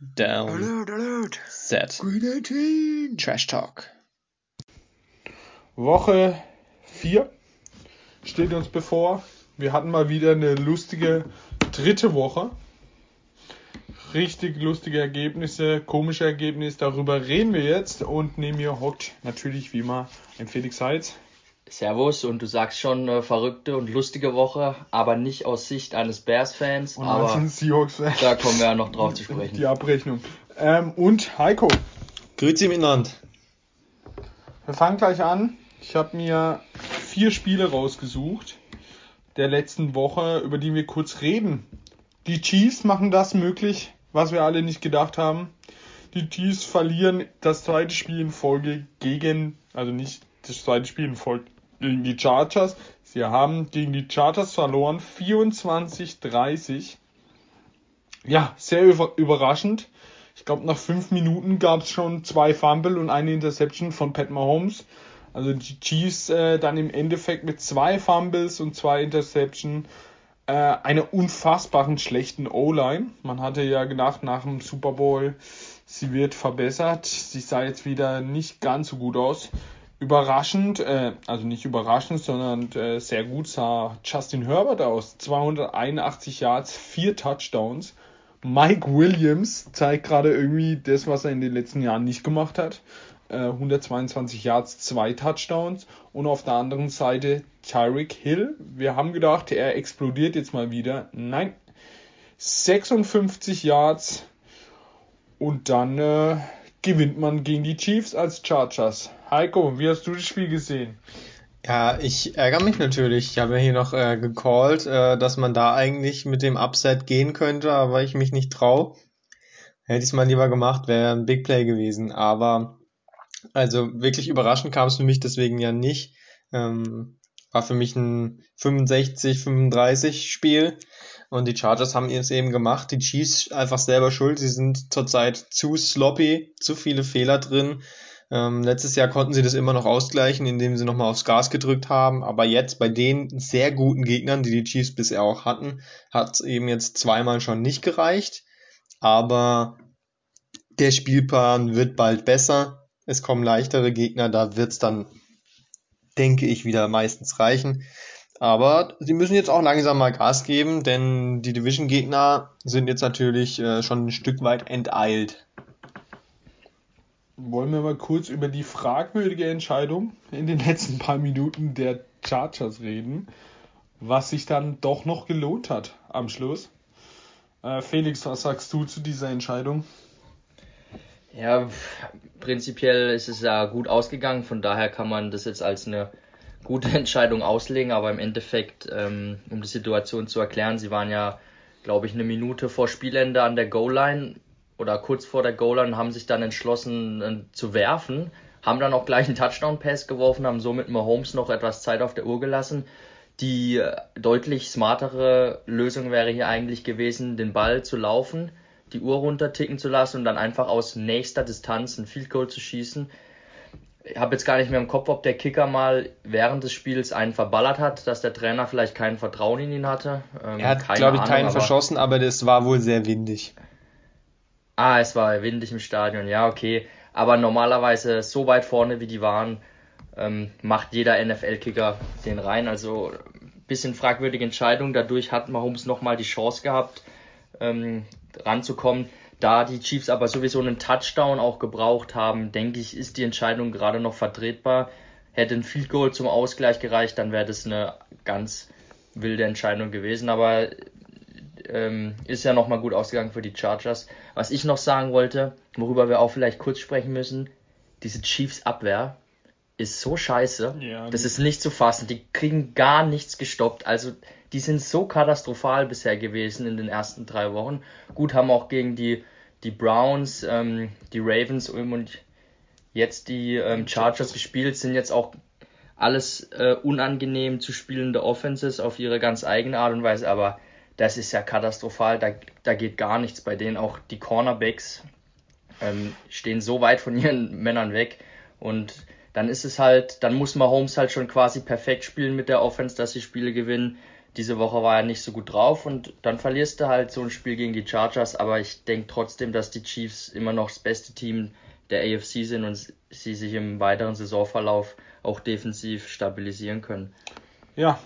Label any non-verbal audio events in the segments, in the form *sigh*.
Down. Alert, alert. Set. Green 18. Trash Talk. Woche 4 steht uns bevor. Wir hatten mal wieder eine lustige dritte Woche. Richtig lustige Ergebnisse, komische Ergebnisse, darüber reden wir jetzt. Und neben mir hockt natürlich wie immer ein Felix Heitz. Servus und du sagst schon äh, verrückte und lustige Woche, aber nicht aus Sicht eines Bears-Fans, Und aber manchen Seahawks-Fan. da kommen wir ja noch drauf zu *laughs* sprechen. Die Abrechnung. Ähm, und Heiko, Grüezi miteinander. wir fangen gleich an. Ich habe mir vier Spiele rausgesucht der letzten Woche, über die wir kurz reden. Die Chiefs machen das möglich, was wir alle nicht gedacht haben. Die Chiefs verlieren das zweite Spiel in Folge gegen, also nicht das zweite Spiel in Folge gegen die Chargers. Sie haben gegen die Chargers verloren, 24-30. Ja, sehr über überraschend. Ich glaube, nach fünf Minuten gab es schon zwei Fumble und eine Interception von Pat Mahomes. Also die Chiefs äh, dann im Endeffekt mit zwei Fumbles und zwei Interception äh, einer unfassbaren schlechten O-Line. Man hatte ja gedacht nach dem Super Bowl, sie wird verbessert. Sie sah jetzt wieder nicht ganz so gut aus. Überraschend, äh, also nicht überraschend, sondern äh, sehr gut sah Justin Herbert aus. 281 Yards, vier Touchdowns. Mike Williams zeigt gerade irgendwie das, was er in den letzten Jahren nicht gemacht hat. Äh, 122 Yards, zwei Touchdowns. Und auf der anderen Seite Tyreek Hill. Wir haben gedacht, er explodiert jetzt mal wieder. Nein. 56 Yards. Und dann äh, gewinnt man gegen die Chiefs als Chargers. Heiko, wie hast du das Spiel gesehen? Ja, ich ärgere mich natürlich. Ich habe ja hier noch äh, gecallt, äh, dass man da eigentlich mit dem Upset gehen könnte, aber ich mich nicht traue. Hätte ich es mal lieber gemacht, wäre ein Big Play gewesen. Aber also wirklich überraschend kam es für mich deswegen ja nicht. Ähm, war für mich ein 65-35 Spiel. Und die Chargers haben es eben gemacht. Die Chiefs einfach selber schuld. Sie sind zurzeit zu sloppy, zu viele Fehler drin. Ähm, letztes Jahr konnten sie das immer noch ausgleichen, indem sie nochmal aufs Gas gedrückt haben. Aber jetzt bei den sehr guten Gegnern, die die Chiefs bisher auch hatten, hat es eben jetzt zweimal schon nicht gereicht. Aber der Spielplan wird bald besser. Es kommen leichtere Gegner, da wird's dann, denke ich, wieder meistens reichen. Aber sie müssen jetzt auch langsam mal Gas geben, denn die Division-Gegner sind jetzt natürlich äh, schon ein Stück weit enteilt. Wollen wir mal kurz über die fragwürdige Entscheidung in den letzten paar Minuten der Chargers reden, was sich dann doch noch gelohnt hat am Schluss. Äh, Felix, was sagst du zu dieser Entscheidung? Ja, prinzipiell ist es ja gut ausgegangen, von daher kann man das jetzt als eine gute *laughs* Entscheidung auslegen, aber im Endeffekt, ähm, um die Situation zu erklären, sie waren ja, glaube ich, eine Minute vor Spielende an der Goal-Line oder kurz vor der Goal-Line haben sich dann entschlossen äh, zu werfen, haben dann auch gleich einen Touchdown-Pass geworfen, haben somit Mahomes noch etwas Zeit auf der Uhr gelassen. Die äh, deutlich smartere Lösung wäre hier eigentlich gewesen, den Ball zu laufen, die Uhr runterticken zu lassen und dann einfach aus nächster Distanz ein Field Goal zu schießen. Ich habe jetzt gar nicht mehr im Kopf, ob der Kicker mal während des Spiels einen verballert hat, dass der Trainer vielleicht kein Vertrauen in ihn hatte. Ähm, Er hat, glaube ich, Ahnung, keinen aber- verschossen, aber das war wohl sehr windig. Ah, es war windig im Stadion, ja, okay. Aber normalerweise so weit vorne wie die waren, ähm, macht jeder NFL-Kicker den rein. Also bisschen fragwürdige Entscheidung. Dadurch hat Mahomes nochmal die Chance gehabt, ähm, ranzukommen. Da die Chiefs aber sowieso einen Touchdown auch gebraucht haben, denke ich, ist die Entscheidung gerade noch vertretbar. Hätte ein Field Goal zum Ausgleich gereicht, dann wäre das eine ganz wilde Entscheidung gewesen. Aber ähm, ist ja nochmal gut ausgegangen für die Chargers. Was ich noch sagen wollte, worüber wir auch vielleicht kurz sprechen müssen, diese Chiefs Abwehr ist so scheiße. Ja, das ist nicht zu fassen. Die kriegen gar nichts gestoppt. Also die sind so katastrophal bisher gewesen in den ersten drei Wochen. Gut, haben auch gegen die, die Browns, ähm, die Ravens und jetzt die ähm, Chargers gespielt, sind jetzt auch alles äh, unangenehm zu spielende Offenses auf ihre ganz eigene Art und Weise, aber das ist ja katastrophal, da, da geht gar nichts bei denen. Auch die Cornerbacks ähm, stehen so weit von ihren *laughs* Männern weg und dann ist es halt, dann muss Mahomes halt schon quasi perfekt spielen mit der Offense, dass sie Spiele gewinnen. diese Woche war er nicht so gut drauf und dann verlierst du halt so ein Spiel gegen die Chargers, aber ich denke trotzdem, dass die Chiefs immer noch das beste Team der AFC sind und sie sich im weiteren Saisonverlauf auch defensiv stabilisieren können. Ja,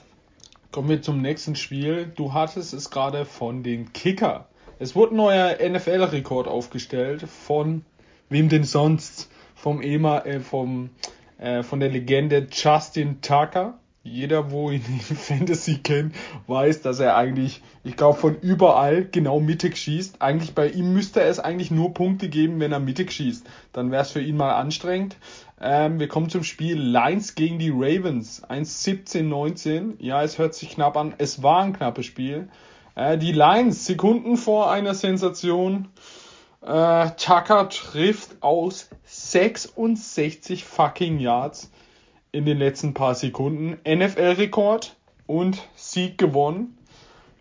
kommen wir zum nächsten Spiel. Du hattest es gerade von den Kicker. Es wurde ein neuer NFL-Rekord aufgestellt von wem denn sonst? Vom EMA, äh, vom, äh, von der Legende Justin Tucker. Jeder, wo ihn *laughs* in Fantasy kennt, weiß, dass er eigentlich, ich glaube, von überall genau mittig schießt. Eigentlich bei ihm müsste es eigentlich nur Punkte geben, wenn er mittig schießt. Dann wäre es für ihn mal anstrengend. Ähm, wir kommen zum Spiel Lions gegen die Ravens. 1-17-19. Ja, es hört sich knapp an. Es war ein knappes Spiel. Äh, die Lions, Sekunden vor einer Sensation. Äh, Tucker trifft aus 66 fucking Yards in den letzten paar Sekunden. NFL-Rekord und Sieg gewonnen.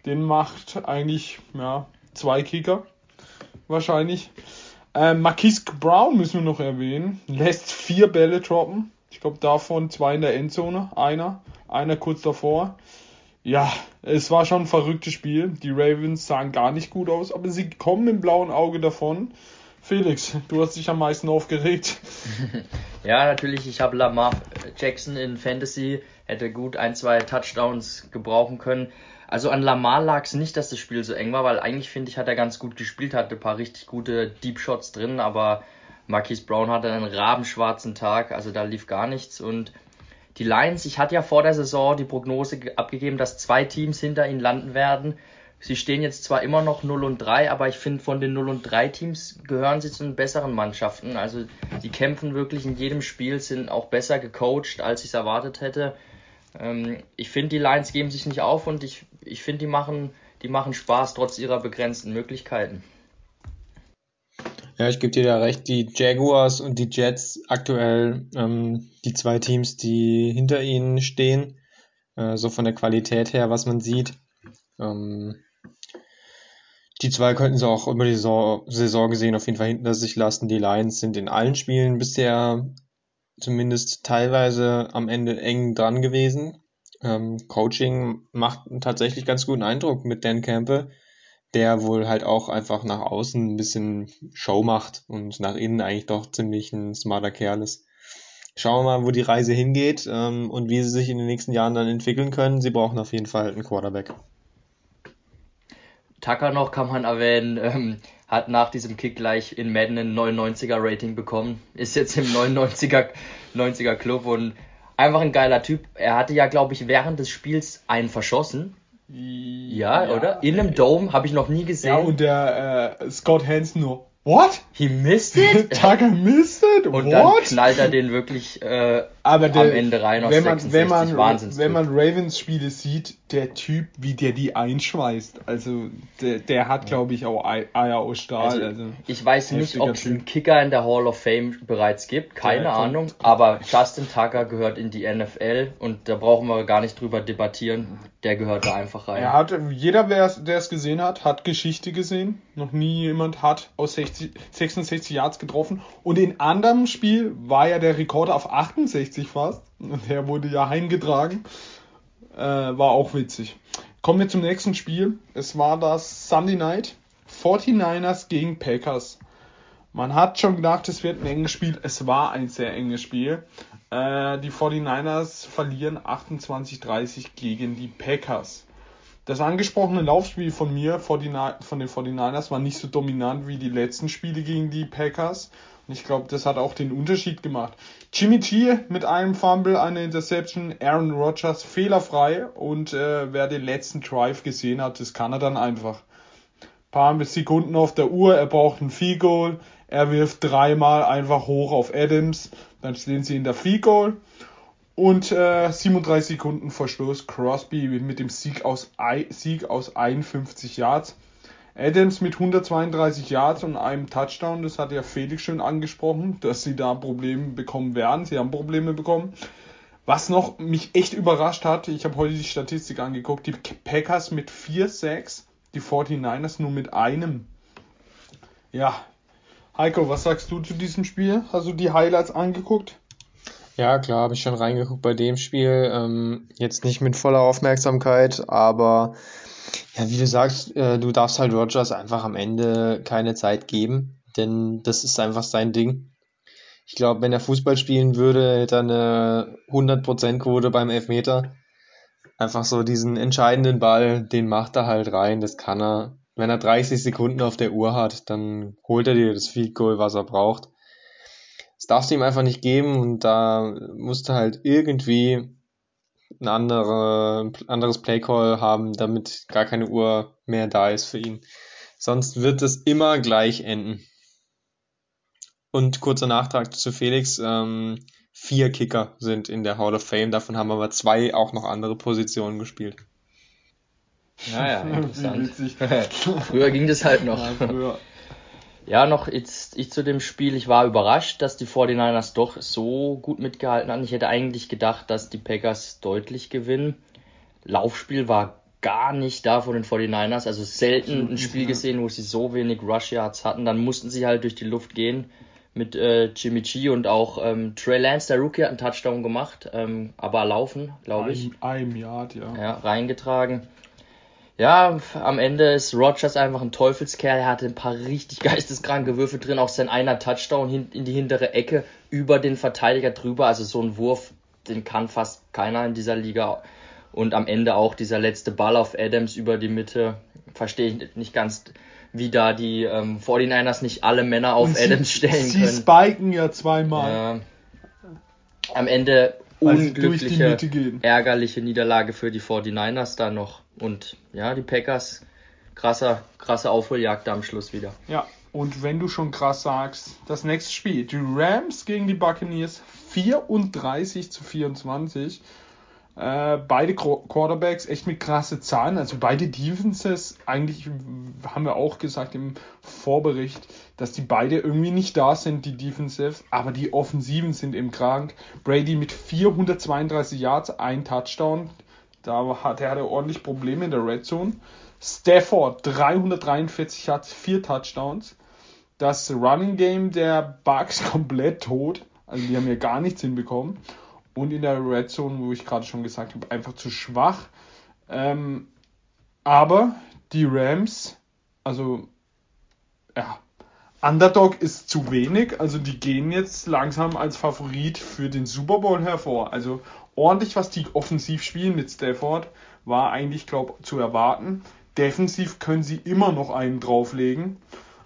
Den macht eigentlich ja, zwei Kicker. Wahrscheinlich. Äh, Marquise Brown müssen wir noch erwähnen. Lässt vier Bälle droppen. Ich glaube davon zwei in der Endzone. Einer. Einer kurz davor. Ja, es war schon ein verrücktes Spiel. Die Ravens sahen gar nicht gut aus, aber sie kommen im blauen Auge davon. Felix, du hast dich am meisten aufgeregt. *laughs* ja, natürlich. Ich habe Lamar Jackson in Fantasy, hätte gut ein, zwei Touchdowns gebrauchen können. Also an Lamar lag es nicht, dass das Spiel so eng war, weil eigentlich finde ich, hat er ganz gut gespielt, hatte ein paar richtig gute Deep Shots drin, aber Marquise Brown hatte einen rabenschwarzen Tag, also da lief gar nichts und die Lions, ich hatte ja vor der Saison die Prognose abgegeben, dass zwei Teams hinter ihnen landen werden. Sie stehen jetzt zwar immer noch 0 und 3, aber ich finde, von den 0 und 3 Teams gehören sie zu den besseren Mannschaften. Also, die kämpfen wirklich in jedem Spiel, sind auch besser gecoacht, als ich es erwartet hätte. Ähm, ich finde, die Lions geben sich nicht auf und ich, ich finde, die machen, die machen Spaß trotz ihrer begrenzten Möglichkeiten. Ja, ich gebe dir da recht. Die Jaguars und die Jets aktuell ähm, die zwei Teams, die hinter ihnen stehen, äh, so von der Qualität her, was man sieht. Ähm, die zwei könnten sie auch über die Saison, Saison gesehen auf jeden Fall hinter sich lassen. Die Lions sind in allen Spielen bisher zumindest teilweise am Ende eng dran gewesen. Ähm, Coaching macht einen tatsächlich ganz guten Eindruck mit Dan Campbell der wohl halt auch einfach nach außen ein bisschen Show macht und nach innen eigentlich doch ziemlich ein smarter Kerl ist. Schauen wir mal, wo die Reise hingeht ähm, und wie sie sich in den nächsten Jahren dann entwickeln können. Sie brauchen auf jeden Fall einen Quarterback. Tucker noch kann man erwähnen, ähm, hat nach diesem Kick gleich in Madden ein 99er Rating bekommen, ist jetzt im 99er 90er Club und einfach ein geiler Typ. Er hatte ja, glaube ich, während des Spiels einen verschossen ja, ja, oder? In einem Dome habe ich noch nie gesehen. Ja, und der äh, Scott Hansen nur, What? He missed it? *laughs* Tucker missed it? Und What? dann knallt er den wirklich äh, Aber der, am Ende rein auf wenn man, 66. Wenn man, Wahnsinns wenn man Ravens Spiele sieht, der Typ, wie der die einschweißt, also der, der hat, glaube ich, auch Eier aus Stahl. Also, also ich weiß nicht, ob es einen Kicker in der Hall of Fame bereits gibt, keine ja, Ahnung, aber Justin Tucker gehört in die NFL und da brauchen wir gar nicht drüber debattieren, der gehört da einfach rein. Er hat, jeder, der es gesehen hat, hat Geschichte gesehen. Noch nie jemand hat aus 60, 66 Yards getroffen. Und in anderem Spiel war ja der Rekord auf 68 fast. Und der wurde ja heimgetragen. Äh, war auch witzig. Kommen wir zum nächsten Spiel. Es war das Sunday Night. 49ers gegen Packers. Man hat schon gedacht, es wird ein enges Spiel. Es war ein sehr enges Spiel. Äh, die 49ers verlieren 28-30 gegen die Packers. Das angesprochene Laufspiel von mir von den 49ers war nicht so dominant wie die letzten Spiele gegen die Packers. Ich glaube, das hat auch den Unterschied gemacht. Jimmy G mit einem Fumble, eine Interception, Aaron Rodgers fehlerfrei und äh, wer den letzten Drive gesehen hat, das kann er dann einfach. Paar Sekunden auf der Uhr, er braucht ein Field Goal, er wirft dreimal einfach hoch auf Adams, dann stehen sie in der Field Goal. Und äh, 37 Sekunden vor Schluss Crosby mit dem Sieg aus, Sieg aus 51 Yards. Adams mit 132 Yards und einem Touchdown, das hat ja Felix schon angesprochen, dass sie da Probleme bekommen werden. Sie haben Probleme bekommen. Was noch mich echt überrascht hat, ich habe heute die Statistik angeguckt, die Packers mit 4-6, die 49ers nur mit einem. Ja. Heiko, was sagst du zu diesem Spiel? Hast du die Highlights angeguckt? Ja, klar, habe ich schon reingeguckt bei dem Spiel. Ähm, jetzt nicht mit voller Aufmerksamkeit, aber ja, wie du sagst, äh, du darfst halt Rogers einfach am Ende keine Zeit geben, denn das ist einfach sein Ding. Ich glaube, wenn er Fußball spielen würde, hätte er eine 100% Quote beim Elfmeter. Einfach so diesen entscheidenden Ball, den macht er halt rein, das kann er. Wenn er 30 Sekunden auf der Uhr hat, dann holt er dir das Field Goal, was er braucht. Das darfst du ihm einfach nicht geben und da musst du halt irgendwie ein andere, anderes Playcall haben, damit gar keine Uhr mehr da ist für ihn. Sonst wird es immer gleich enden. Und kurzer Nachtrag zu Felix. Ähm, vier Kicker sind in der Hall of Fame, davon haben aber zwei auch noch andere Positionen gespielt. Naja, *laughs* interessant. *laughs* Früher ging das halt noch. Ja, früher. Ja, noch jetzt ich zu dem Spiel. Ich war überrascht, dass die 49ers doch so gut mitgehalten haben. Ich hätte eigentlich gedacht, dass die Packers deutlich gewinnen. Laufspiel war gar nicht da von den 49ers. Also selten ein Spiel gesehen, wo sie so wenig Rush Yards hatten. Dann mussten sie halt durch die Luft gehen mit äh, Jimmy G und auch ähm, Trey Lance, der Rookie, hat einen Touchdown gemacht, ähm, aber laufen, glaube ich Ein, ein Yard, ja. ja, reingetragen. Ja, am Ende ist Rogers einfach ein Teufelskerl. Er hatte ein paar richtig *laughs* geisteskranke Würfe drin. Auch sein einer Touchdown in die hintere Ecke über den Verteidiger drüber. Also so ein Wurf, den kann fast keiner in dieser Liga. Und am Ende auch dieser letzte Ball auf Adams über die Mitte. Verstehe ich nicht ganz, wie da die ähm, 49ers nicht alle Männer auf Und Adams sie, stellen sie können. spiken ja zweimal. Ja. Am Ende Unglückliche, Mitte gehen. ärgerliche Niederlage für die 49ers da noch. Und ja, die Packers, krasser, krasse Aufholjagd da am Schluss wieder. Ja, und wenn du schon krass sagst, das nächste Spiel, die Rams gegen die Buccaneers 34 zu 24. Äh, beide Qu- Quarterbacks echt mit krasse Zahlen, also beide Defenses, eigentlich haben wir auch gesagt im Vorbericht, dass die beide irgendwie nicht da sind, die Defensive, aber die Offensiven sind eben krank. Brady mit 432 Yards, ein Touchdown, da hat er hatte ordentlich Probleme in der Red Zone. Stafford 343 Yards, vier Touchdowns. Das Running Game der Bucks *laughs* komplett tot. Also die haben ja gar nichts hinbekommen. Und in der Red Zone, wo ich gerade schon gesagt habe, einfach zu schwach. Ähm, aber die Rams, also ja, Underdog ist zu wenig. Also die gehen jetzt langsam als Favorit für den Super Bowl hervor. Also ordentlich, was die offensiv spielen mit Stafford, war eigentlich, glaube zu erwarten. Defensiv können sie immer noch einen drauflegen.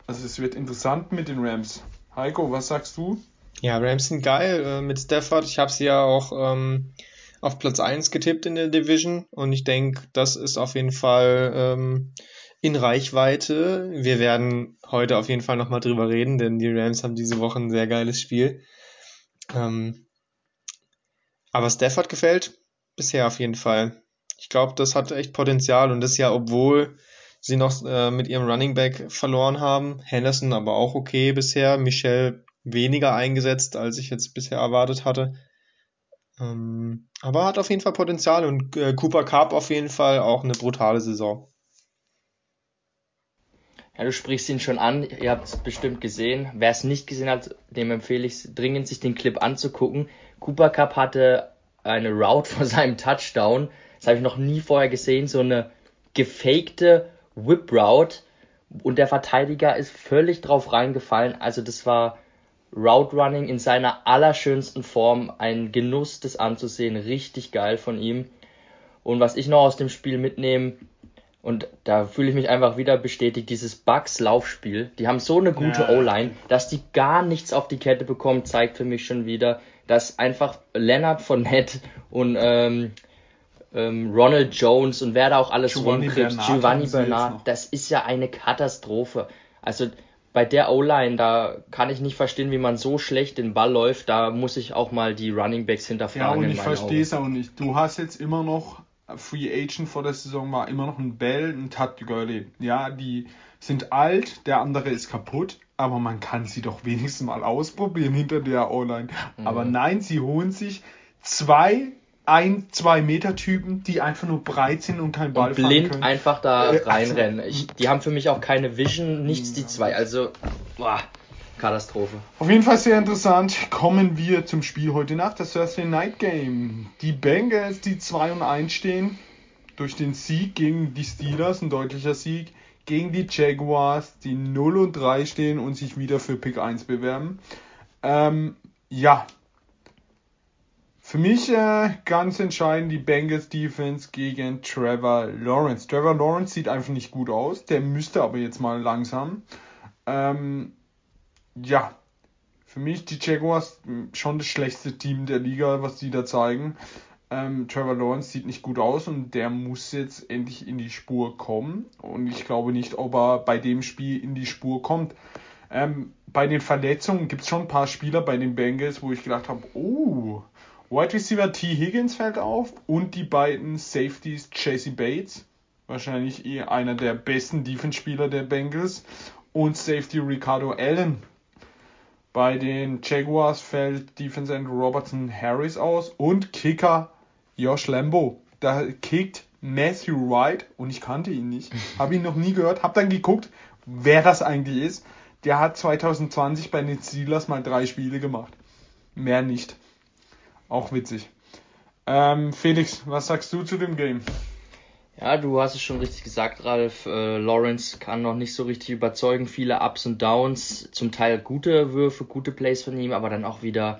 Also es wird interessant mit den Rams. Heiko, was sagst du? Ja, Rams sind geil äh, mit Stafford. Ich habe sie ja auch ähm, auf Platz 1 getippt in der Division und ich denke, das ist auf jeden Fall ähm, in Reichweite. Wir werden heute auf jeden Fall nochmal drüber reden, denn die Rams haben diese Woche ein sehr geiles Spiel. Ähm, aber Stafford gefällt bisher auf jeden Fall. Ich glaube, das hat echt Potenzial und das ja, obwohl sie noch äh, mit ihrem Running Back verloren haben. Henderson aber auch okay bisher. Michel weniger eingesetzt, als ich jetzt bisher erwartet hatte. Ähm, aber hat auf jeden Fall Potenzial und äh, Cooper Cup auf jeden Fall auch eine brutale Saison. Ja, du sprichst ihn schon an, ihr habt es bestimmt gesehen. Wer es nicht gesehen hat, dem empfehle ich dringend, sich den Clip anzugucken. Cooper Cup hatte eine Route vor seinem Touchdown. Das habe ich noch nie vorher gesehen. So eine gefakte Whip Route. Und der Verteidiger ist völlig drauf reingefallen. Also das war Route Running in seiner allerschönsten Form. Ein Genuss, das anzusehen. Richtig geil von ihm. Und was ich noch aus dem Spiel mitnehme, und da fühle ich mich einfach wieder bestätigt, dieses Bugs Laufspiel. Die haben so eine gute Ja. O-Line, dass die gar nichts auf die Kette bekommen, zeigt für mich schon wieder, dass einfach Leonard Fournette und ähm, ähm, Ronald Jones und wer da auch alles Giovanni rumkriegt, Bernard Giovanni Bernard, das ist ja eine Katastrophe. Also bei der O-Line, da kann ich nicht verstehen, wie man so schlecht den Ball läuft. Da muss ich auch mal die Running Backs Ja, hinterfragen. und in ich verstehe es auch nicht. Du hast jetzt immer noch Free Agent vor der Saison war immer noch ein Bell, ein Todd Gurley. Ja, die sind alt, der andere ist kaputt, aber man kann sie doch *laughs* wenigstens mal ausprobieren hinter der O-Line. Mhm. Aber nein, sie holen sich zwei ein, zwei Meter Typen, die einfach nur breit sind und keinen Ball und blind können. einfach da Äh, also- reinrennen. Ich, die haben für mich auch keine Vision, nichts die zwei. Also, boah, Katastrophe. Auf jeden Fall sehr interessant. Kommen wir zum Spiel heute Nacht, das Thursday Night Game. Die Bengals, die 2 und 1 stehen, durch den Sieg gegen die Steelers, ein deutlicher Sieg, gegen die Jaguars, die 0 und 3 stehen und sich wieder für Pick 1 bewerben. Ähm, ja. Für mich äh, ganz entscheidend die Bengals Defense gegen Trevor Lawrence. Trevor Lawrence sieht einfach nicht gut aus, der müsste aber jetzt mal langsam. Ähm, ja, für mich die Jaguars schon das schlechteste Team der Liga, was die da zeigen. Ähm, Trevor Lawrence sieht nicht gut aus und der muss jetzt endlich in die Spur kommen. Und ich glaube nicht, ob er bei dem Spiel in die Spur kommt. Ähm, bei den Verletzungen gibt es schon ein paar Spieler bei den Bengals, wo ich gedacht habe, oh, Wide Receiver T. Higgins fällt auf und die beiden Safeties Jesse Bates, wahrscheinlich eh einer der besten Defense-Spieler der Bengals, und Safety Ricardo Allen. Bei den Jaguars fällt Defense End Robertson Harris aus und Kicker Josh Lambo. Da kickt Matthew Wright und ich kannte ihn nicht, *laughs* habe ihn noch nie gehört, habe dann geguckt, wer das eigentlich ist. Der hat 2020 bei den Steelers mal drei Spiele gemacht. Mehr nicht. Auch witzig. Ähm, Felix, was sagst du zu dem Game? Ja, du hast es schon richtig gesagt, Ralf. Äh, Lawrence kann noch nicht so richtig überzeugen. Viele Ups und Downs, zum Teil gute Würfe, gute Plays von ihm, aber dann auch wieder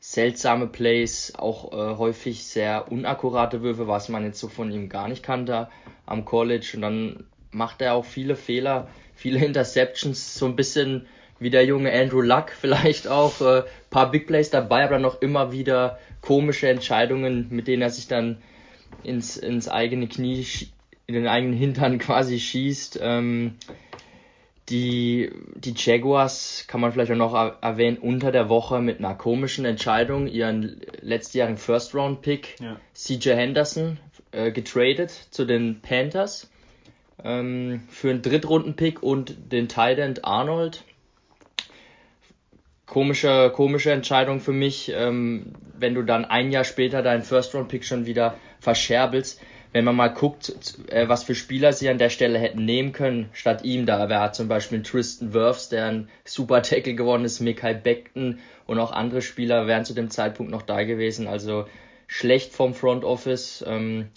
seltsame Plays, auch äh, häufig sehr unakkurate Würfe, was man jetzt so von ihm gar nicht kannte am College. Und dann macht er auch viele Fehler, viele *laughs* Interceptions, so ein bisschen wie der junge Andrew Luck *laughs* vielleicht auch. Äh, paar Big Plays dabei, aber dann noch immer wieder komische Entscheidungen, mit denen er sich dann ins, ins eigene Knie, in den eigenen Hintern *laughs* quasi schießt. Ähm, die, die Jaguars kann man vielleicht auch noch erwähnen, unter der Woche mit einer komischen Entscheidung ihren letztjährigen First-Round-Pick Ja. CJ Henderson äh, getradet zu den Panthers ähm, für einen Drittrunden-Pick und den Tight End Arnold. Komische, komische Entscheidung für mich, ähm, wenn du dann ein Jahr später deinen First-Round-Pick schon wieder verscherbelst. Wenn man mal guckt, äh, was für Spieler sie an der Stelle hätten nehmen können, statt ihm da. Wer hat zum Beispiel Tristan Wirfs, der ein super Tackle geworden ist, Mikael Beckton und auch andere Spieler wären zu dem Zeitpunkt noch da gewesen. Also schlecht vom Front Office. Ähm,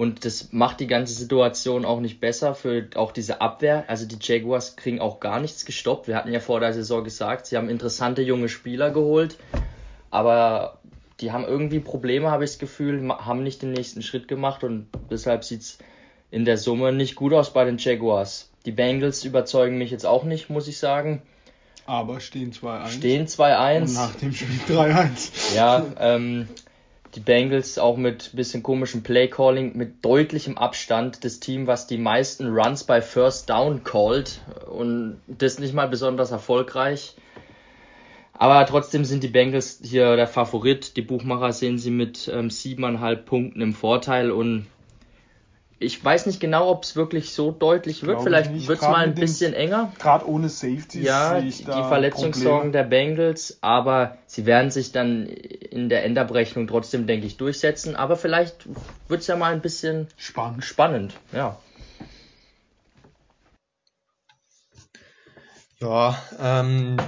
und das macht die ganze Situation auch nicht besser für auch diese Abwehr. Also die Jaguars kriegen auch gar nichts gestoppt. Wir hatten ja vor der Saison gesagt, sie haben interessante junge Spieler geholt, aber die haben irgendwie Probleme, habe ich das Gefühl, haben nicht den nächsten Schritt gemacht und deshalb sieht's in der Summe nicht gut aus bei den Jaguars. Die Bengals überzeugen mich jetzt auch nicht, muss ich sagen. Aber stehen 2-1. Stehen Und 2-1. nach dem Spiel 3-1. Ja, ähm, die Bengals auch mit bisschen komischem Playcalling, mit deutlichem Abstand das Team, was die meisten Runs bei First Down callt und das nicht mal besonders erfolgreich. Aber trotzdem sind die Bengals hier der Favorit. Die Buchmacher sehen sie mit ähm, siebeneinhalb Punkten im Vorteil und ich weiß nicht genau, ob es wirklich so deutlich wird. Vielleicht wird es mal ein mit dem- bisschen enger. Gerade ohne Safety Ja, sehe ich die da Verletzungssorgen Probleme. der Bengals, aber sie werden sich dann in der Endabrechnung trotzdem, denke ich, durchsetzen. Aber vielleicht wird es ja mal ein bisschen Spannend. spannend. Ja. Ja, ähm,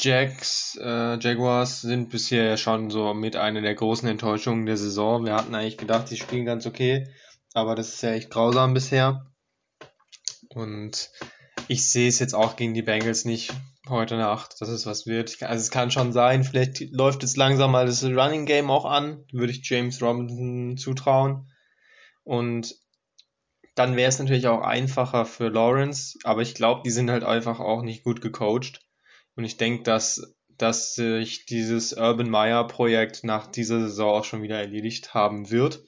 Jacks, äh, Jaguars sind bisher schon so mit einer der großen Enttäuschungen der Saison. Wir hatten eigentlich gedacht, die spielen ganz okay, aber das ist ja echt grausam bisher. Und ich sehe es jetzt auch gegen die Bengals nicht heute Nacht, dass es was wird. Also es kann schon sein, vielleicht läuft jetzt langsam mal das Running Game auch an, würde ich James Robinson zutrauen. Und dann wäre es natürlich auch einfacher für Lawrence, aber ich glaube, die sind halt einfach auch nicht gut gecoacht. Und ich denke, dass, dass sich dieses Urban Meyer Projekt nach dieser Saison auch schon wieder erledigt haben wird.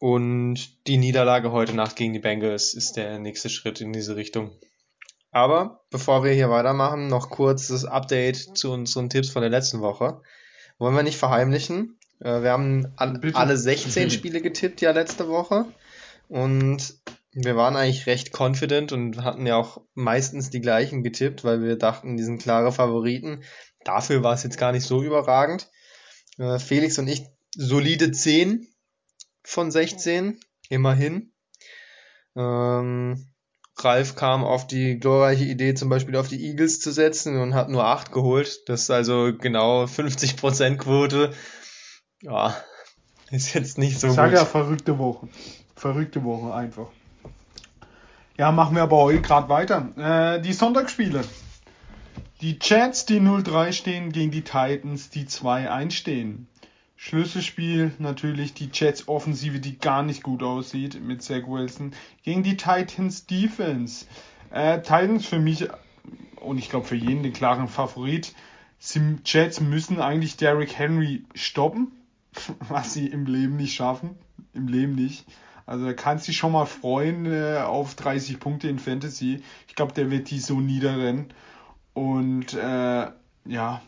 Und die Niederlage heute Nacht gegen die Bengals ist der nächste Schritt in diese Richtung. Aber bevor wir hier weitermachen, noch kurz das Update zu unseren Tipps von der letzten Woche. Wollen wir nicht verheimlichen. Äh, Wir haben alle 16 Spiele getippt ja letzte Woche. Und wir waren eigentlich recht confident und hatten ja auch meistens die gleichen getippt, weil wir dachten, die sind klare Favoriten. Dafür war es jetzt gar nicht so überragend. Äh, Felix und ich solide 10 von 16, immerhin. Ähm, Ralf kam auf die glorreiche Idee, zum Beispiel auf die Eagles zu setzen und hat nur 8 geholt. Das ist also genau 50% Quote. Ja, ist jetzt nicht so Ich sage gut. ja, verrückte Woche. Verrückte Woche einfach. Ja, machen wir aber heute gerade weiter. Äh, die Sonntagsspiele. Die Jets, die 0-3 stehen, gegen die Titans, die 2-1 stehen. Schlüsselspiel natürlich die Jets Offensive, die gar nicht gut aussieht mit Zach Wilson, gegen die Titans Defense. Äh, Titans für mich und ich glaube für jeden den klaren Favorit. Die Jets müssen eigentlich Derrick Henry stoppen, *laughs* was sie im Leben nicht schaffen. Im Leben nicht. Also da kannst du dich schon mal freuen äh, auf 30 Punkte in Fantasy. Ich glaube, der wird die so niederrennen. Und äh, ja,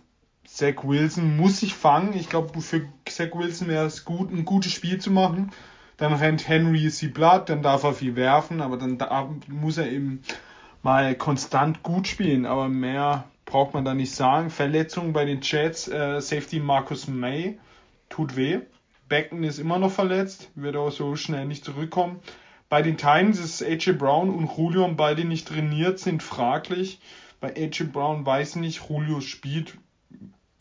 Zach Wilson muss sich fangen. Ich glaube, für Zach Wilson wäre es gut, ein gutes Spiel zu machen. Dann rennt Henry sie platt, dann darf er viel werfen, aber dann da, muss er eben mal konstant gut spielen. Aber mehr braucht man da nicht sagen. Verletzungen bei den Jets, äh, Safety Marcus May tut weh. Becken ist immer noch verletzt, wird auch so schnell nicht zurückkommen. Bei den Titans ist AJ Brown und Julio beide nicht trainiert, sind fraglich. Bei AJ Brown weiß ich nicht, Julio spielt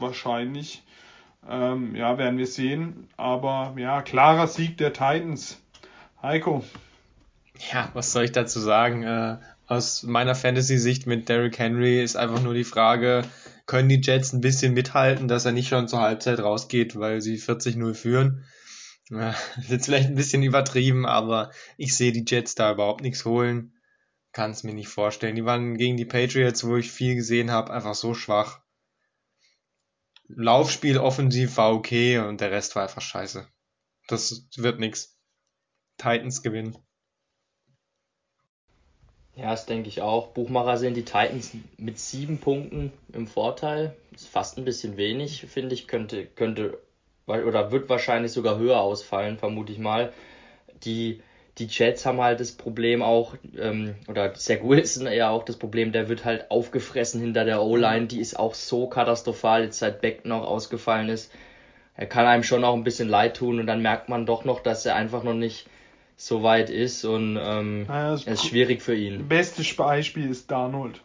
wahrscheinlich. Ähm, ja, werden wir sehen. Aber ja, klarer Sieg der Titans. Heiko. Ja, was soll ich dazu sagen? Äh, aus meiner Fantasy-Sicht mit Derrick Henry ist einfach nur die Frage, können die Jets ein bisschen mithalten, dass er nicht schon zur Halbzeit rausgeht, weil sie 40-0 führen? Ja, *laughs* ist vielleicht ein bisschen übertrieben, aber ich sehe die Jets da überhaupt nichts holen. Kann es mir nicht vorstellen. Die waren gegen die Patriots, wo ich viel gesehen habe, einfach so schwach. Laufspiel offensiv war okay und der Rest war einfach scheiße. Das wird nix. Titans gewinnen. Ja, das denke ich auch. Buchmacher sehen die Titans mit sieben Punkten im Vorteil. Ist fast ein bisschen wenig, finde ich. Könnte, könnte oder wird wahrscheinlich sogar höher ausfallen, vermute ich mal. Die, die Jets haben halt das Problem auch, ähm, oder Zach Wilson ja auch das Problem, der wird halt aufgefressen hinter der O-Line. Die ist auch so katastrophal, jetzt seit Beck noch ausgefallen ist. Er kann einem schon auch ein bisschen leid tun und dann merkt man doch noch, dass er einfach noch nicht so weit ist und ähm, Naja, es ist schwierig für ihn. Bestes Beispiel ist Darnold.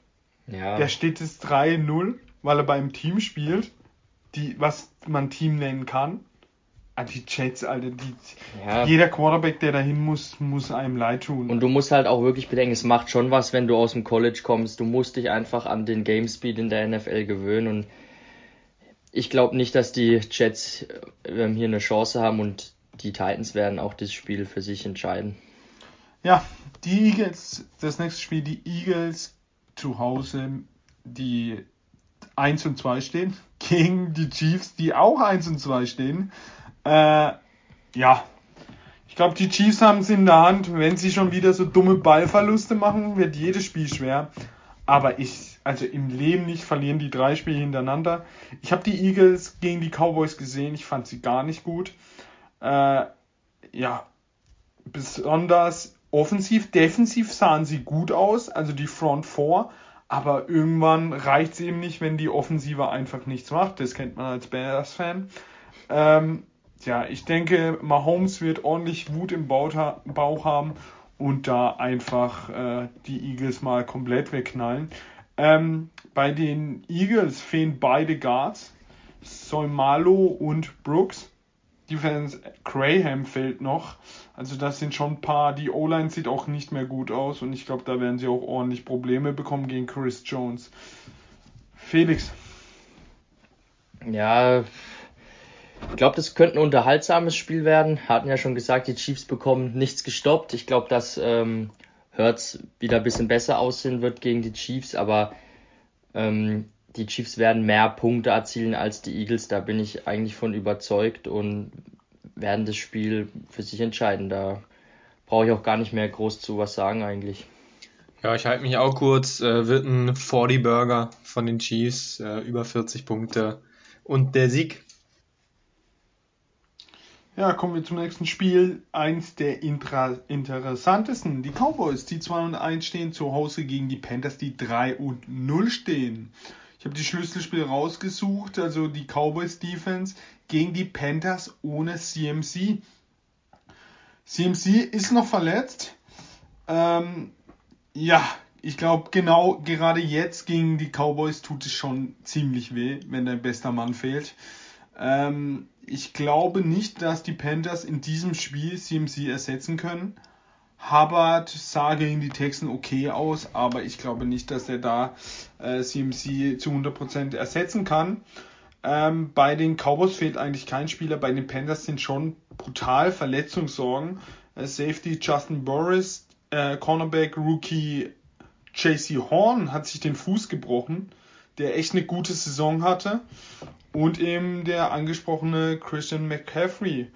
Ja. Der steht jetzt 3-0, weil er beim Team spielt, die, was man Team nennen kann. Ah, die Jets, Alter, die, Ja. jeder Quarterback, der dahin muss, muss einem leid tun. Und du musst halt auch wirklich bedenken, es macht schon was, wenn du aus dem College kommst. Du musst dich einfach an den Game Speed in der NFL gewöhnen und ich glaube nicht, dass die Jets ähm, hier eine Chance haben und die Titans werden auch das Spiel für sich entscheiden. Ja, die Eagles, das nächste Spiel, die Eagles zu Hause, die 1 und 2 stehen, gegen die Chiefs, die auch 1 und 2 stehen. Äh, ja, ich glaube, die Chiefs haben es in der Hand. Wenn sie schon wieder so dumme Ballverluste machen, wird jedes Spiel schwer. Aber ich, also im Leben nicht, verlieren die drei Spiele hintereinander. Ich habe die Eagles gegen die Cowboys gesehen, ich fand sie gar nicht gut. Äh, ja, besonders offensiv, defensiv sahen sie gut aus, also die Front 4, aber irgendwann reicht es eben nicht, wenn die Offensive einfach nichts macht. Das kennt man als Bears-Fan. Ähm, ja, ich denke, Mahomes wird ordentlich Wut im Bauch haben und da einfach äh, die Eagles mal komplett wegknallen. Ähm, bei den Eagles fehlen beide Guards, Soimalo und Brooks. Defense Graham fehlt noch. Also das sind schon ein paar. Die O-Line sieht auch nicht mehr gut aus und ich glaube, da werden sie auch ordentlich Probleme bekommen gegen Chris Jones. Felix. Ja, ich glaube, das könnte ein unterhaltsames Spiel werden. Hatten ja schon gesagt, die Chiefs bekommen nichts gestoppt. Ich glaube, dass ähm, Hurts wieder ein bisschen besser aussehen wird gegen die Chiefs, aber ähm, die Chiefs werden mehr Punkte erzielen als die Eagles. Da bin ich eigentlich von überzeugt und werden das Spiel für sich entscheiden. Da brauche ich auch gar nicht mehr groß zu was sagen eigentlich. Ja, ich halte mich auch kurz. Äh, wird ein 40 Burger von den Chiefs, äh, über 40 Punkte. Und der Sieg. Ja, kommen wir zum nächsten Spiel. Eins der intra interessantesten. Die Cowboys, die 2 und 1 stehen, zu Hause gegen die Panthers, die 3 und 0 stehen. Ich habe die Schlüsselspiele rausgesucht, also die Cowboys Defense gegen die Panthers ohne CMC. CMC ist noch verletzt. Ähm, Ja, ich glaube, genau gerade jetzt gegen die Cowboys tut es schon ziemlich weh, wenn dein bester Mann fehlt. Ähm, ich glaube nicht, dass die Panthers in diesem Spiel CMC ersetzen können. Hubbard sah gegen die Texans okay aus, aber ich glaube nicht, dass er da äh, CMC zu 100% ersetzen kann. Ähm, bei den Cowboys fehlt eigentlich kein Spieler, bei den Panthers sind schon brutal Verletzungssorgen. Äh, Safety Justin Boris, äh, Cornerback Rookie JC Horn hat sich den Fuß gebrochen, der echt eine gute Saison hatte. Und eben der angesprochene Christian McCaffrey.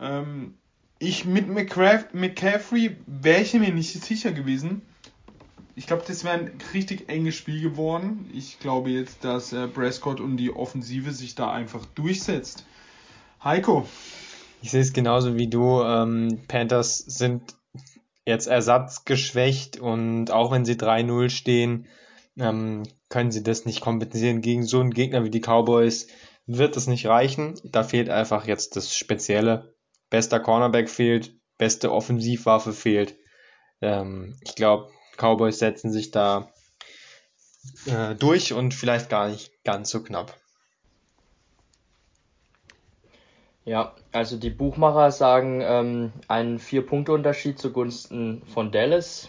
Ähm, ich mit McCraft, McCaffrey wäre ich mir nicht sicher gewesen. Ich glaube, das wäre ein richtig enges Spiel geworden. Ich glaube jetzt, dass äh, Prescott und die Offensive sich da einfach durchsetzt. Heiko. Ich sehe es genauso wie du. Ähm, Panthers sind jetzt ersatzgeschwächt und auch wenn sie 3-0 stehen, ähm, können sie das nicht kompensieren gegen so einen Gegner wie die Cowboys. Wird es nicht reichen. Da fehlt einfach jetzt das Spezielle. Bester Cornerback fehlt, beste Offensivwaffe fehlt. Ähm, ich glaube, Cowboys setzen sich da äh, durch und vielleicht gar nicht ganz so knapp. Ja, also die Buchmacher sagen ähm, einen Vier-Punkte-Unterschied zugunsten von Dallas.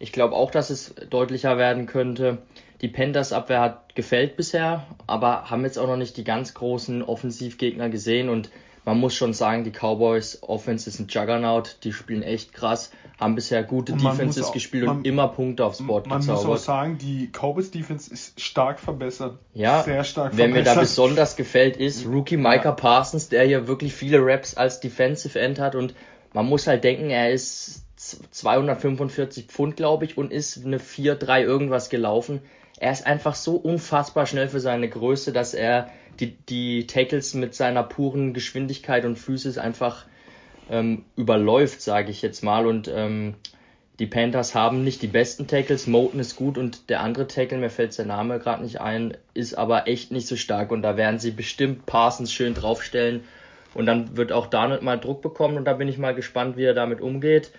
Ich glaube auch, dass es deutlicher werden könnte. Die Panthers Abwehr hat gefällt bisher, aber haben jetzt auch noch nicht die ganz großen Offensivgegner gesehen und man muss schon sagen, die Cowboys Offense ist ein Juggernaut, die spielen echt krass, haben bisher gute Defenses auch, gespielt man, und immer Punkte aufs Board man gezaubert. Man muss auch sagen, die Cowboys Defense ist stark verbessert. Ja, sehr stark wer verbessert. mir da besonders gefällt, ist Rookie Micah ja. Parsons, der hier wirklich viele Raps als Defensive End hat und man muss halt denken, er ist 245 Pfund, glaube ich, und ist eine 4-3 irgendwas gelaufen. Er ist einfach so unfassbar schnell für seine Größe, dass er die, die Tackles mit seiner puren Geschwindigkeit und Physis einfach ähm, überläuft, sage ich jetzt mal. Und ähm, die Panthers haben nicht die besten Tackles. Moten ist gut und der andere Tackle, mir fällt der Name gerade nicht ein, ist aber echt nicht so stark. Und da werden sie bestimmt Parsons schön draufstellen. Und dann wird auch Darnold mal Druck bekommen und da bin ich mal gespannt, wie er damit umgeht.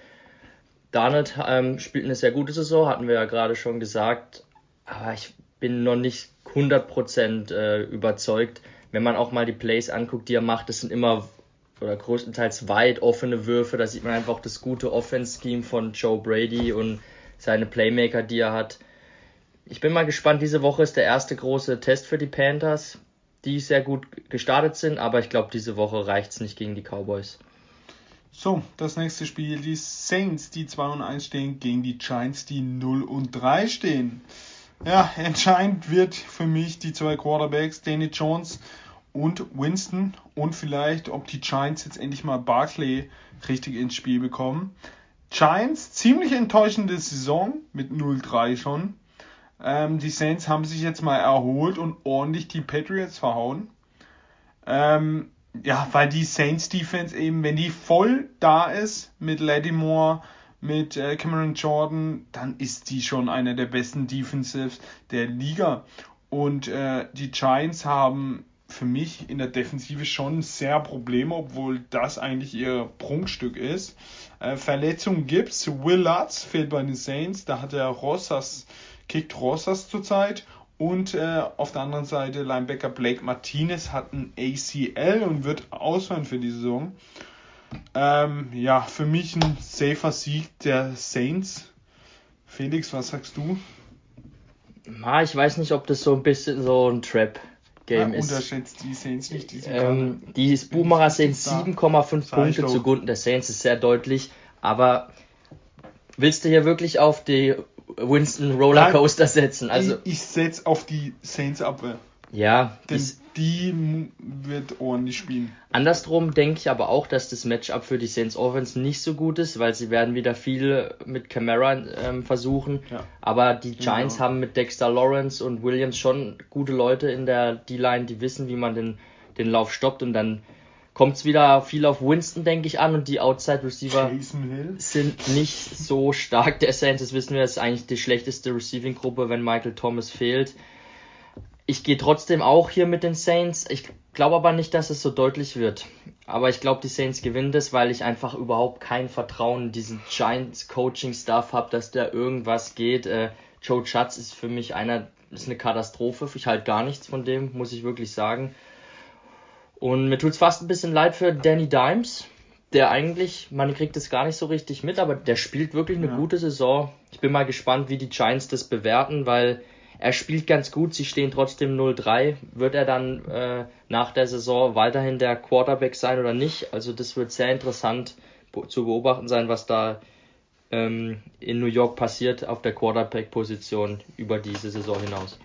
Darnold ähm, spielt eine sehr gute Saison, hatten wir ja gerade schon gesagt. Aber ich bin noch nicht 100% äh, überzeugt. Wenn man auch mal die Plays anguckt, die er macht, das sind immer oder größtenteils weit offene Würfe. Da sieht man einfach das gute Offense-Scheme von Joe Brady und seine Playmaker, die er hat. Ich bin mal gespannt. Diese Woche ist der erste große Test für die Panthers, die sehr gut gestartet sind, aber ich glaube, diese Woche reicht es nicht gegen die Cowboys. So, das nächste Spiel, die Saints, die 2 und 1 stehen, gegen die Giants, die 0 und 3 stehen. Ja, entscheidend wird für mich die zwei Quarterbacks, Danny Jones und Winston und vielleicht, ob die Giants jetzt endlich mal Barkley richtig ins Spiel bekommen. Giants, ziemlich enttäuschende Saison mit 0-3 schon. Ähm, die Saints haben sich jetzt mal erholt und ordentlich die Patriots verhauen. Ähm, ja, weil die Saints Defense eben, wenn die voll da ist mit Lattimore, mit äh, Cameron Jordan, dann ist die schon einer der besten Defensives der Liga. Und äh, die Giants haben für mich in der Defensive schon sehr Probleme, obwohl das eigentlich ihr Prunkstück ist. Äh, Verletzungen gibt's. Lutz fehlt bei den Saints. Da hat er Rosas, kickt Rosas zurzeit. Und äh, auf der anderen Seite Linebacker Blake Martinez hat ein ACL und wird ausfallen für die Saison. Ähm, ja, für mich ein safer Sieg der Saints. Felix, was sagst du? Ma, ich weiß nicht, ob das so ein bisschen so ein Trap-Game ja, ist. Unterschätzt die Saints nicht. Die, ähm, die Buchmacher sehen 7,5 Punkte zugunsten der Saints, ist sehr deutlich. Aber willst du hier wirklich auf die Winston Rollercoaster setzen? Also ich, ich setze auf die Saints Abwehr. Ja, Denn die wird ordentlich spielen. Andersrum denke ich aber auch, dass das Matchup für die Saints Offense nicht so gut ist, weil sie werden wieder viel mit Camara ähm, versuchen. Ja. Aber die Giants Genau. haben mit Dexter Lawrence und Williams schon gute Leute in der D-Line, die wissen, wie man den, den Lauf stoppt und dann kommt es wieder viel auf Winston, denke ich, an und die Outside Receiver sind nicht so stark. Der Saints, das wissen wir, ist eigentlich die schlechteste Receiving-Gruppe, wenn Michael Thomas fehlt. ich gehe trotzdem auch hier mit den Saints. Ich glaube aber nicht, dass es so deutlich wird. Aber ich glaube, die Saints gewinnen das, weil ich einfach überhaupt kein Vertrauen in diesen Giants Coaching Staff habe, dass da irgendwas geht. Äh, Joe Schatz ist für mich einer, ist eine Katastrophe. Ich halte gar nichts von dem, muss ich wirklich sagen. Und mir tut's fast ein bisschen leid für Danny Dimes, der eigentlich, man kriegt es gar nicht so richtig mit, aber der spielt wirklich eine Ja. gute Saison. Ich bin mal gespannt, wie die Giants das bewerten, weil er spielt ganz gut, sie stehen trotzdem 0-3. Wird er dann äh, nach der Saison weiterhin der Quarterback sein oder nicht? Also das wird sehr interessant zu beobachten sein, was da ähm, in New York passiert auf der Quarterback-Position über diese Saison hinaus.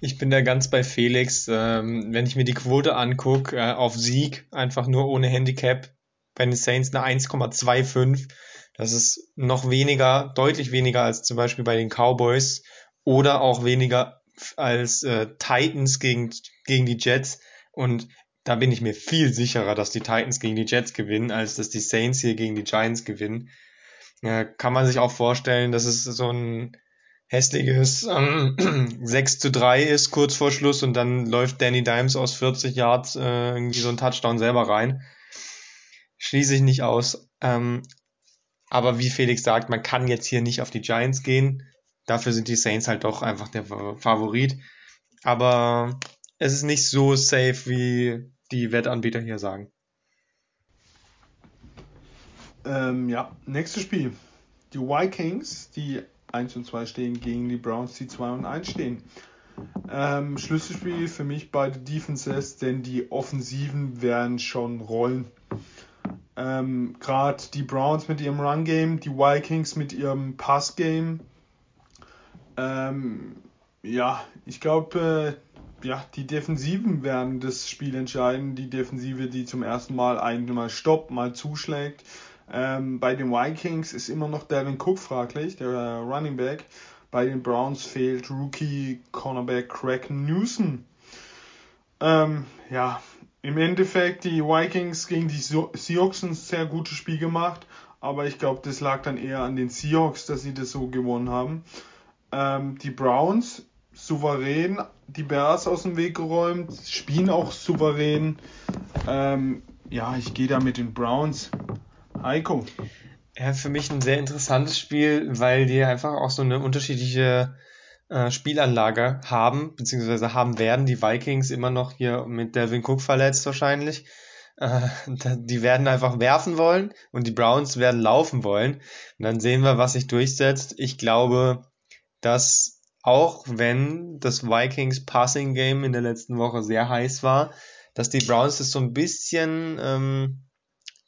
Ich bin da ganz bei Felix. Ähm, wenn ich mir die Quote angucke, äh, auf Sieg, einfach nur ohne Handicap, bei den Saints eine 1,25. Das ist noch weniger, deutlich weniger als zum Beispiel bei den Cowboys oder auch weniger als äh, Titans gegen, gegen die Jets. Und da bin ich mir viel sicherer, dass die Titans gegen die Jets gewinnen, als dass die Saints hier gegen die Giants gewinnen. Äh, kann man sich auch vorstellen, dass es so ein hässliches ähm, *clears throat* 6 zu 3 ist kurz vor Schluss und dann läuft Danny Dimes aus 40 Yards äh, irgendwie so ein Touchdown selber rein. Schließe ich nicht aus. Ähm, aber wie Felix sagt, man kann jetzt hier nicht auf die Giants gehen. Dafür sind die Saints halt doch einfach der Fa- Favorit. Aber es ist nicht so safe, wie die Wettanbieter hier sagen. Ähm, ja, nächstes Spiel. Die Vikings, die 1 und 2 stehen, gegen die Browns, die 2 und 1 stehen. Ähm, Schlüsselspiel für mich beide Defenses, denn die Offensiven werden schon rollen. Ähm, Gerade die Browns mit ihrem Run-Game, die Vikings mit ihrem Pass-Game. Ähm, ja, ich glaube, äh, ja, die Defensiven werden das Spiel entscheiden. Die Defensive, die zum ersten Mal eigentlich mal stoppt, mal zuschlägt. Ähm, bei den Vikings ist immer noch Devin Cook fraglich, der äh, Running Back. Bei den Browns fehlt Rookie Cornerback Craig Newsom. Ähm, ja, im Endeffekt die Vikings gegen die Seahawks ein sehr gutes Spiel gemacht, aber ich glaube, das lag dann eher an den Seahawks, dass sie das so gewonnen haben. Ähm, die Browns souverän die Bears aus dem Weg geräumt, spielen auch souverän. Ähm, ja, ich gehe da mit den Browns. Heiko. Ja, für mich ein sehr interessantes Spiel, weil die einfach auch so eine unterschiedliche äh, Spielanlage haben, beziehungsweise haben werden. Die Vikings immer noch hier mit Devin Cook verletzt wahrscheinlich. Äh, *laughs* die werden einfach werfen wollen und die Browns werden laufen wollen. Und dann sehen wir, was sich durchsetzt. Ich glaube, dass auch wenn das Vikings Passing Game in der letzten Woche sehr heiß war, dass die Browns es so ein bisschen ähm,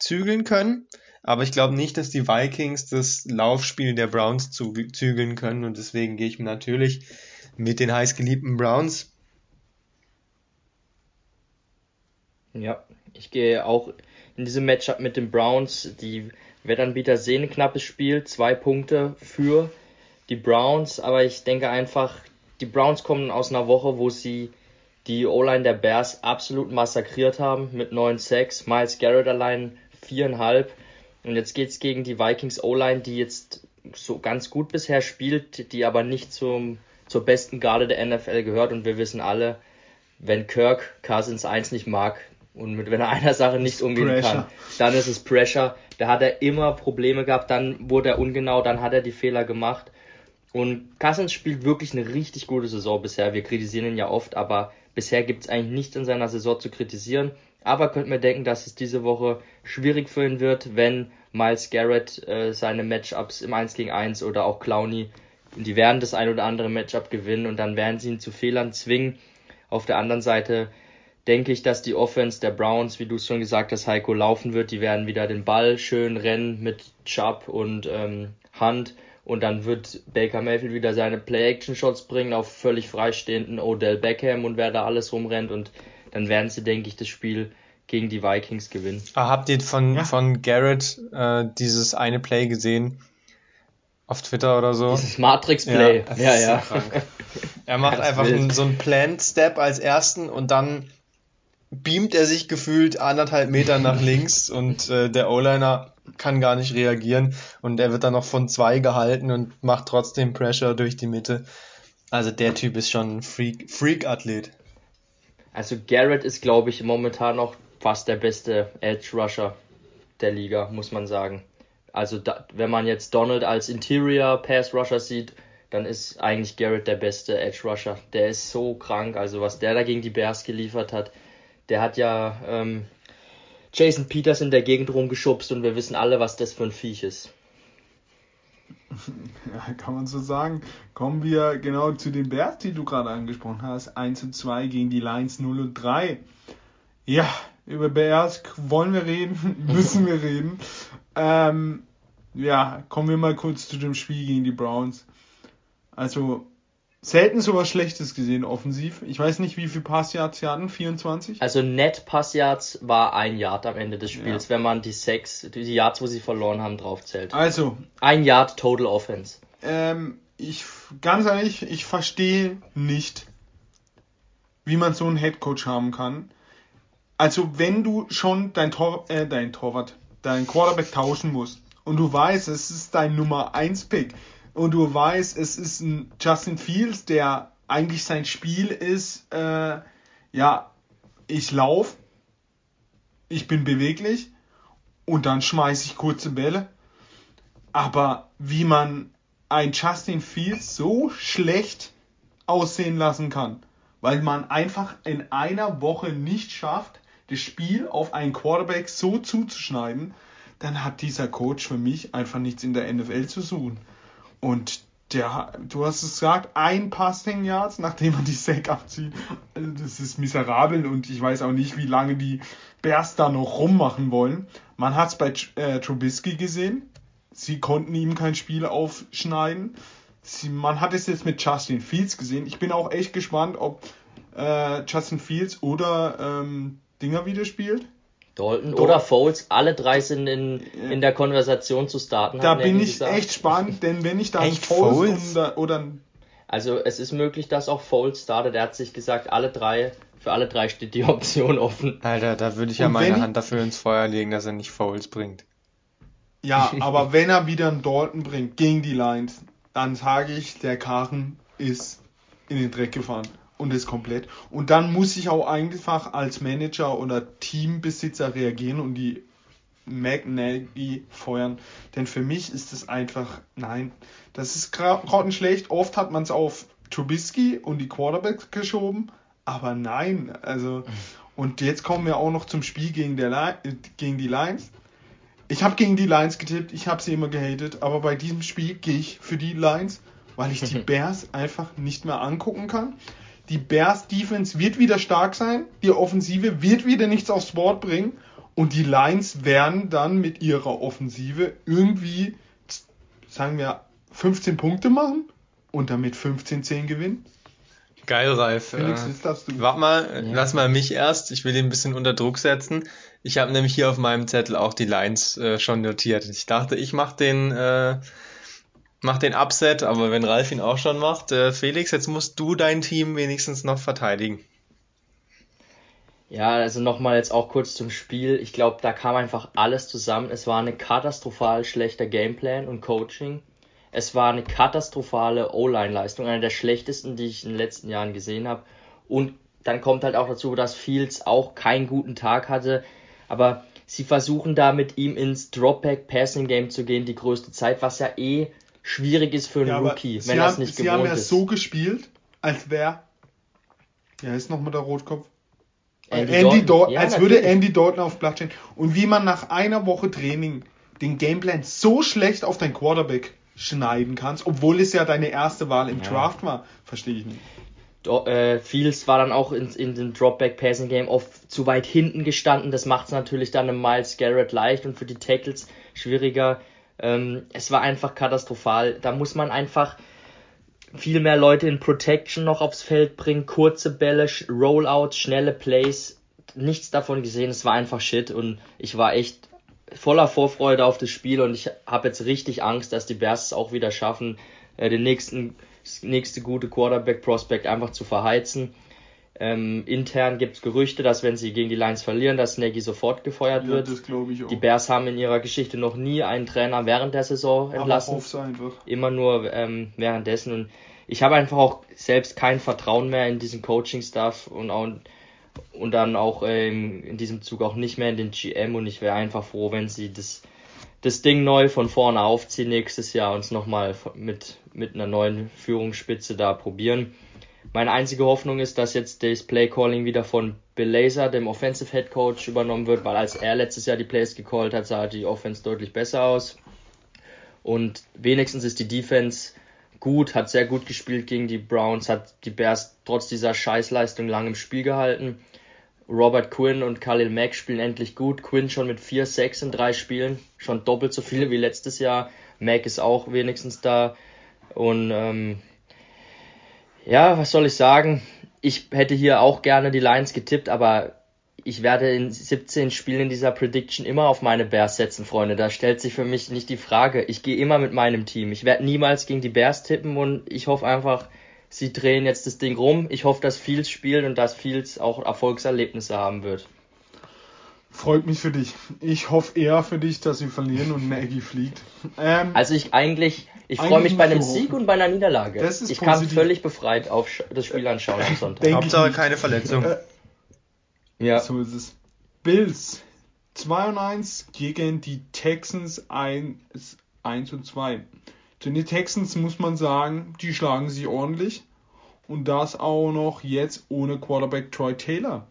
zügeln können. Aber ich glaube nicht, dass die Vikings das Laufspiel der Browns zügeln können und deswegen gehe ich natürlich mit den heißgeliebten Browns. Ja, ich gehe auch in diesem Matchup mit den Browns. Die Wettanbieter sehen ein knappes Spiel, zwei Punkte für die Browns, aber ich denke einfach, die Browns kommen aus einer Woche, wo sie die O-Line der Bears absolut massakriert haben mit 9 Sacks, Miles Garrett allein viereinhalb und jetzt geht's gegen die Vikings O-Line, die jetzt so ganz gut bisher spielt, die aber nicht zum, zur besten Garde der NFL gehört und wir wissen alle, wenn Kirk Cousins 1 nicht mag und mit wenn er einer Sache nicht umgehen Pressure. kann, dann ist es Pressure. Da hat er immer Probleme gehabt, dann wurde er ungenau, dann hat er die Fehler gemacht. Und Cousins spielt wirklich eine richtig gute Saison bisher. Wir kritisieren ihn ja oft, aber bisher gibt es eigentlich nichts in seiner Saison zu kritisieren. Aber könnt mir denken, dass es diese Woche schwierig für ihn wird, wenn Miles Garrett äh, seine Matchups im 1 gegen 1 oder auch Clowney, die werden das ein oder andere Matchup gewinnen und dann werden sie ihn zu Fehlern zwingen. Auf der anderen Seite denke ich, dass die Offense der Browns, wie du es schon gesagt hast, Heiko, laufen wird. Die werden wieder den Ball schön rennen mit Chubb und ähm, Hunt. Und dann wird Baker Mayfield wieder seine Play-Action-Shots bringen auf völlig freistehenden Odell Beckham und wer da alles rumrennt. Und dann werden sie, denke ich, das Spiel gegen die Vikings gewinnen. Ah, habt ihr von, Ja. von Garrett äh, dieses eine Play gesehen? Auf Twitter oder so? Dieses Matrix-Play. das Ja, ist ja. so krank. *laughs* Er macht einfach einen, so einen Plant-Step als ersten und dann beamt er sich gefühlt anderthalb Meter nach *laughs* links und äh, der O-Liner kann gar nicht reagieren und er wird dann noch von zwei gehalten und macht trotzdem Pressure durch die Mitte. Also der Typ ist schon ein Freak, Freak-Athlet. Also Garrett ist, glaube ich, momentan noch fast der beste Edge Rusher der Liga, muss man sagen. Also da, wenn man jetzt Donald als Interior Pass Rusher sieht, dann ist eigentlich Garrett der beste Edge Rusher. Der ist so krank, also was der da gegen die Bears geliefert hat. Der hat ja ähm, Jason Peters in der Gegend rumgeschubst und wir wissen alle, was das für ein Viech ist. Kann man so sagen. Kommen wir genau zu den Bears, die du gerade angesprochen hast. 1 und 2 gegen die Lions 0 und 3. Ja, über Bears wollen wir reden, *laughs* müssen wir reden. Ähm, ja, kommen wir mal kurz zu dem Spiel gegen die Browns. Also, selten sowas Schlechtes gesehen offensiv. Ich weiß nicht, wie viel Passyards sie hatten, 24? Also Net Passyards war ein Yard am Ende des Spiels, ja. wenn man die sechs, die Yards, wo sie verloren haben, draufzählt. Also. Ein Yard Total Offense. Ähm, ich, ganz ehrlich, ich verstehe nicht, wie man so einen Headcoach haben kann. Also, wenn du schon dein Tor, äh, dein Torwart, dein Quarterback tauschen musst und du weißt, es ist dein Nummer 1 Pick, und du weißt, es ist ein Justin Fields, der eigentlich sein Spiel ist, äh, ja, ich laufe, ich bin beweglich und dann schmeiße ich kurze Bälle. Aber wie man ein Justin Fields so schlecht aussehen lassen kann, weil man einfach in einer Woche nicht schafft, das Spiel auf einen Quarterback so zuzuschneiden, dann hat dieser Coach für mich einfach nichts in der NFL zu suchen. Und der, du hast es gesagt, ein Passing Yards, nachdem man die Sack abzieht. Also das ist miserabel und ich weiß auch nicht, wie lange die Bears da noch rummachen wollen. Man hat es bei äh, Trubisky gesehen. Sie konnten ihm kein Spiel aufschneiden. Sie, man hat es jetzt mit Justin Fields gesehen. Ich bin auch echt gespannt, ob äh, Justin Fields oder ähm, Dinger wieder spielt. Dalton Dol oder Foles, alle drei sind in, in der Konversation zu starten. Da bin ich gesagt. echt spannend, denn wenn ich dann Foles, Foles? oder also es ist möglich, dass auch Foles startet. Er hat sich gesagt, alle drei, für alle drei steht die *laughs* Option offen. Alter, da würde ich ja meine Hand dafür ins Feuer legen, dass er nicht Foles bringt. Ja, *laughs* aber wenn er wieder einen Dalton bringt gegen die Lions, dann sage ich, der Karren ist in den Dreck gefahren und ist komplett. Und dann muss ich auch einfach als Manager oder Teambesitzer reagieren und die McNaghy feuern. Denn für mich ist es einfach, nein, das ist grottenschlecht. Oft hat man es auf Trubisky und die Quarterbacks geschoben, aber nein, also und jetzt kommen wir auch noch zum Spiel gegen, der gegen die Lions. Ich habe gegen die Lions getippt, ich habe sie immer gehatet, aber bei diesem Spiel gehe ich für die Lions, weil ich die *laughs* Bears einfach nicht mehr angucken kann. Die Bears Defense wird wieder stark sein, die Offensive wird wieder nichts aufs Board bringen und die Lions werden dann mit ihrer Offensive irgendwie, sagen wir, 15 Punkte machen und damit 15-10 gewinnen. Geil, Ralf. Felix, äh, das du. Warte mal, ja. lass mal mich erst. Ich will den ein bisschen unter Druck setzen. Ich habe nämlich hier auf meinem Zettel auch die Lines äh, schon notiert. Ich dachte, ich mache den äh, mach den Upset, aber wenn Ralf ihn auch schon macht, äh, Felix, jetzt musst du dein Team wenigstens noch verteidigen. Ja, also nochmal jetzt auch kurz zum Spiel. Ich glaube, da kam einfach alles zusammen. Es war eine katastrophal schlechter Gameplan und Coaching. Es war eine katastrophale O-Line-Leistung, eine der schlechtesten, die ich in den letzten Jahren gesehen habe. Und dann kommt halt auch dazu, dass Fields auch keinen guten Tag hatte. Aber sie versuchen da mit ihm ins Dropback-Passing-Game zu gehen, die größte Zeit, was ja eh schwierig ist für einen ja, Rookie, wenn er es nicht sie gewohnt ist. Sie haben ja so gespielt, als wäre, ja, ist nochmal der Rotkopf. Andy, Andy Dalton, ja, als natürlich. würde Andy Dalton auf Blatt stehen. Und wie man nach einer Woche Training den Gameplan so schlecht auf dein Quarterback schneiden kannst, obwohl es ja deine erste Wahl im ja. Draft war, verstehe ich nicht. Do, äh, Fields war dann auch in, in dem Dropback Passing Game oft zu weit hinten gestanden. Das macht es natürlich dann im Miles Garrett leicht und für die Tackles schwieriger. Ähm, es war einfach katastrophal. Da muss man einfach viel mehr Leute in Protection noch aufs Feld bringen, kurze Bälle, Rollouts, schnelle Plays. Nichts davon gesehen. Es war einfach Shit und ich war echt voller Vorfreude auf das Spiel und ich habe jetzt richtig Angst, dass die Bears es auch wieder schaffen, äh, den nächsten nächste gute Quarterback Prospect einfach zu verheizen. Ähm, intern gibt es Gerüchte, dass wenn sie gegen die Lions verlieren, dass Nagy sofort gefeuert ja, wird. Das ich auch. Die Bears haben in ihrer Geschichte noch nie einen Trainer während der Saison entlassen. Immer nur ähm, währenddessen. Und ich habe einfach auch selbst kein Vertrauen mehr in diesen Coaching-Staff und auch und dann auch ähm, in diesem Zug auch nicht mehr in den GM und ich wäre einfach froh, wenn sie das, das Ding neu von vorne aufziehen nächstes Jahr und es nochmal mit, mit einer neuen Führungsspitze da probieren. Meine einzige Hoffnung ist, dass jetzt das Play-Calling wieder von Bill Laser, dem Offensive Head Coach, übernommen wird, weil als er letztes Jahr die Plays gecallt hat, sah die Offense deutlich besser aus. Und wenigstens ist die Defense gut, hat sehr gut gespielt gegen die Browns, hat die Bears trotz dieser Scheißleistung lang im Spiel gehalten. Robert Quinn und Khalil Mack spielen endlich gut. Quinn schon mit 4-6 in drei Spielen, schon doppelt so viele wie letztes Jahr. Mack ist auch wenigstens da. Und ähm, ja, was soll ich sagen? Ich hätte hier auch gerne die Lions getippt, aber ich werde in 17 Spielen dieser Prediction immer auf meine Bears setzen, Freunde. Da stellt sich für mich nicht die Frage. Ich gehe immer mit meinem Team. Ich werde niemals gegen die Bears tippen und ich hoffe einfach, sie drehen jetzt das Ding rum. Ich hoffe, dass Fields spielt und dass Fields auch Erfolgserlebnisse haben wird. Freut mich für dich. Ich hoffe eher für dich, dass sie verlieren und Nagy fliegt. Ähm, also ich eigentlich, ich freue mich bei einem Sieg und bei einer Niederlage. ich positiv. kann völlig befreit auf das Spiel anschauen am Sonntag. Hauptsache keine Verletzung. Äh, ja. So ist es. Bills 2 und 1 gegen die Texans 1, 1 und 2. Zu den Texans muss man sagen, die schlagen sie ordentlich. Und das auch noch jetzt ohne Quarterback Troy Taylor.